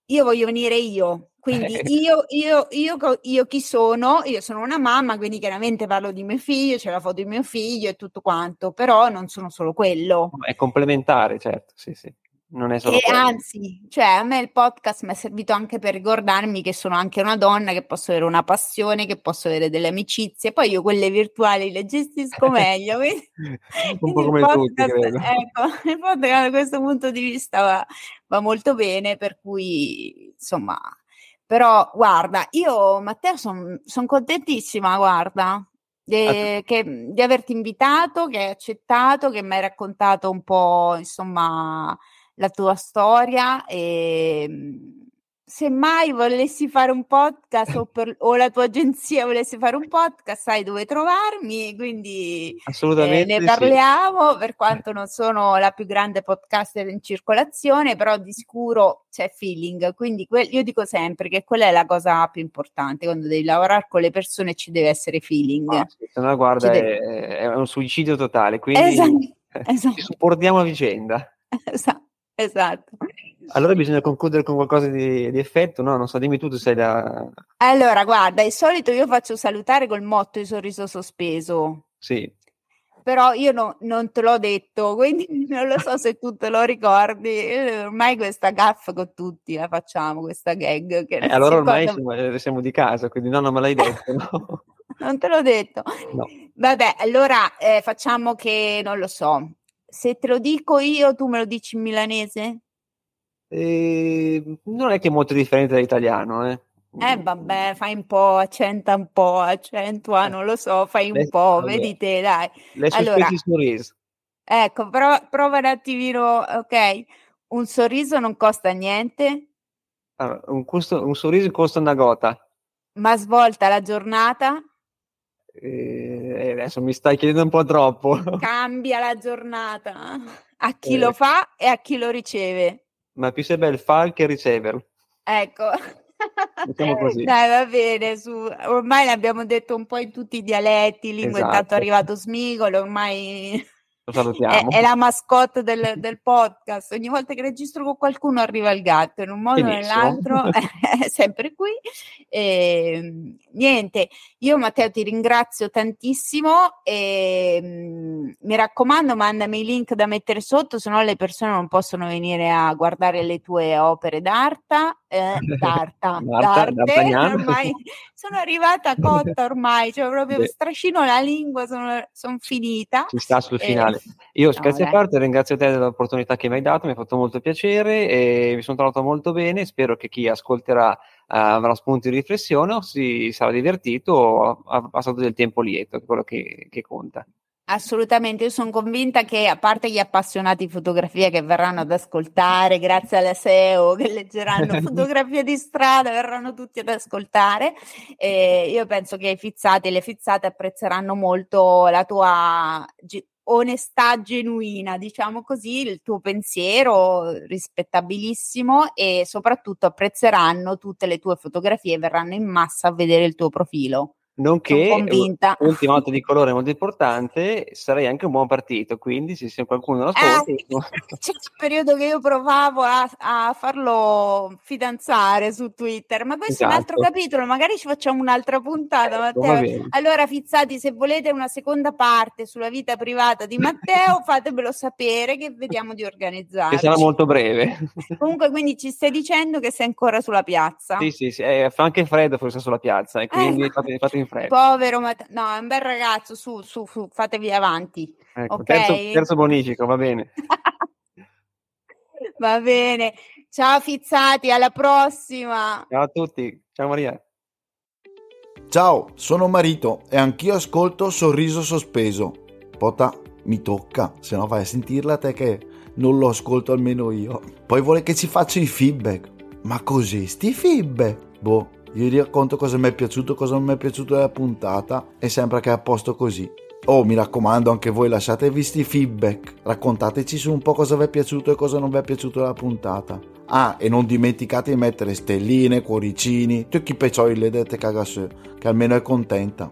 io voglio venire io, quindi eh. io, io, io, io, chi sono? Io sono una mamma, quindi chiaramente parlo di mio figlio, c'è la foto di mio figlio e tutto quanto, però non sono solo quello. È complementare, certo, sì, sì non è solo e anzi, cioè a me il podcast mi è servito anche per ricordarmi che sono anche una donna, che posso avere una passione, che posso avere delle amicizie, poi io quelle virtuali le gestisco meglio. quindi, Un po' come podcast, tutti, credo. Ecco, il podcast da questo punto di vista va, va molto bene, per cui insomma, però guarda, io Matteo sono son contentissima, guarda, di, che, di averti invitato, che hai accettato, che mi hai raccontato un po', insomma, la tua storia e ehm, se mai volessi fare un podcast o, per, o, la tua agenzia volesse fare un podcast, sai dove trovarmi, quindi eh, ne parliamo, sì. per quanto non sono la più grande podcaster in circolazione, però di sicuro c'è feeling, quindi que- io dico sempre che quella è la cosa più importante, quando devi lavorare con le persone ci deve essere feeling. Ah, sì, se no guarda, è, deve... è, un suicidio totale, quindi esatto, esatto. ci supportiamo a vicenda. Esatto. Esatto. Allora bisogna concludere con qualcosa di, di, effetto, no? Non so, dimmi tu, tu sei da... Allora, guarda, di solito io faccio salutare col motto di sorriso sospeso. Sì. Però io no, non te l'ho detto, quindi non lo so se tu te lo ricordi. Ormai questa gaffa con tutti la facciamo, questa gag. Eh, allora ormai siamo, eh, siamo, di casa, quindi no, non me l'hai detto, no? non te l'ho detto. No. Vabbè, allora eh, facciamo che, non lo so, se te lo dico io, tu me lo dici in milanese? Eh, non è che è molto differente dall'italiano, eh. Eh vabbè, fai un po', accenta un po', accentua, non lo so, fai un le, po', vabbè. vedi te, dai. Le allora, sorriso. Ecco, prova, prova un attimino, ok? Un sorriso non costa niente. Allora, un, costo, un sorriso costa una gota. Ma svolta la giornata? Eh, adesso mi stai chiedendo un po' troppo. Cambia la giornata a chi eh. lo fa e a chi lo riceve. Ma più sei bel fare che riceverlo. Ecco. Diciamo così. Dai, va bene, su, ormai l'abbiamo detto un po' in tutti i dialetti, lingua esatto. intanto è arrivato Smigolo, ormai lo salutiamo. È, è la mascotte del, del, podcast. Ogni volta che registro con qualcuno arriva il gatto, in un modo o nell'altro è sempre qui. E, ehm, niente, io Matteo ti ringrazio tantissimo e mm, mi raccomando mandami i link da mettere sotto, se no le persone non possono venire a guardare le tue opere d'arte. Eh, d'arta, d'arte, ormai sono arrivata cotta ormai, cioè proprio Beh. strascino la lingua, sono, sono finita. Ci sta sul finale. Io scherzi no, a parte, ringrazio te dell'opportunità che mi hai dato, mi ha fatto molto piacere e mi sono trovato molto bene. Spero che chi ascolterà uh, avrà spunti di riflessione o si sarà divertito o ha passato del tempo lieto, che è quello che, che conta. Assolutamente, io sono convinta che a parte gli appassionati di fotografia che verranno ad ascoltare, grazie alla SEO, che leggeranno fotografie di strada, verranno tutti ad ascoltare, eh, io penso che i fizzati e le fizzate apprezzeranno molto la tua onestà genuina, diciamo così, il tuo pensiero rispettabilissimo e soprattutto apprezzeranno tutte le tue fotografie verranno in massa a vedere il tuo profilo nonché ultima nota di colore molto importante sarei anche un buon partito quindi se c'è qualcuno lo ascolta eh, c'è un periodo che io provavo a, a, farlo fidanzare su Twitter ma questo esatto. è un altro esatto. capitolo magari ci facciamo un'altra puntata ecco, Matteo allora fizzati se volete una seconda parte sulla vita privata di Matteo fatemelo sapere che vediamo di organizzare che sarà molto breve comunque quindi ci stai dicendo che sei ancora sulla piazza sì sì, sì eh, fa anche freddo forse sulla piazza e quindi eh. fate, fate fretta. Povero Matteo, no, è un bel ragazzo, su, su, su fatevi avanti. Ecco, okay? terzo, terzo bonifico, va bene. va bene. Ciao Fizzati, alla prossima. Ciao a tutti, ciao Maria. Ciao, sono Marito e anch'io ascolto Sorriso Sospeso. Pota, mi tocca, se no vai a sentirla te che non lo ascolto almeno io. Poi vuole che ci faccia i feedback. Ma così, sti feedback? Boh, vi racconto cosa mi è piaciuto, cosa non mi è piaciuto della puntata e sembra che è a posto così. Oh, mi raccomando, anche voi lasciatevi sti feedback, raccontateci su un po' cosa vi è piaciuto e cosa non vi è piaciuto della puntata. Ah, e non dimenticate di mettere stelline, cuoricini, tutti i peccioli le dette cagasse, che almeno è contenta.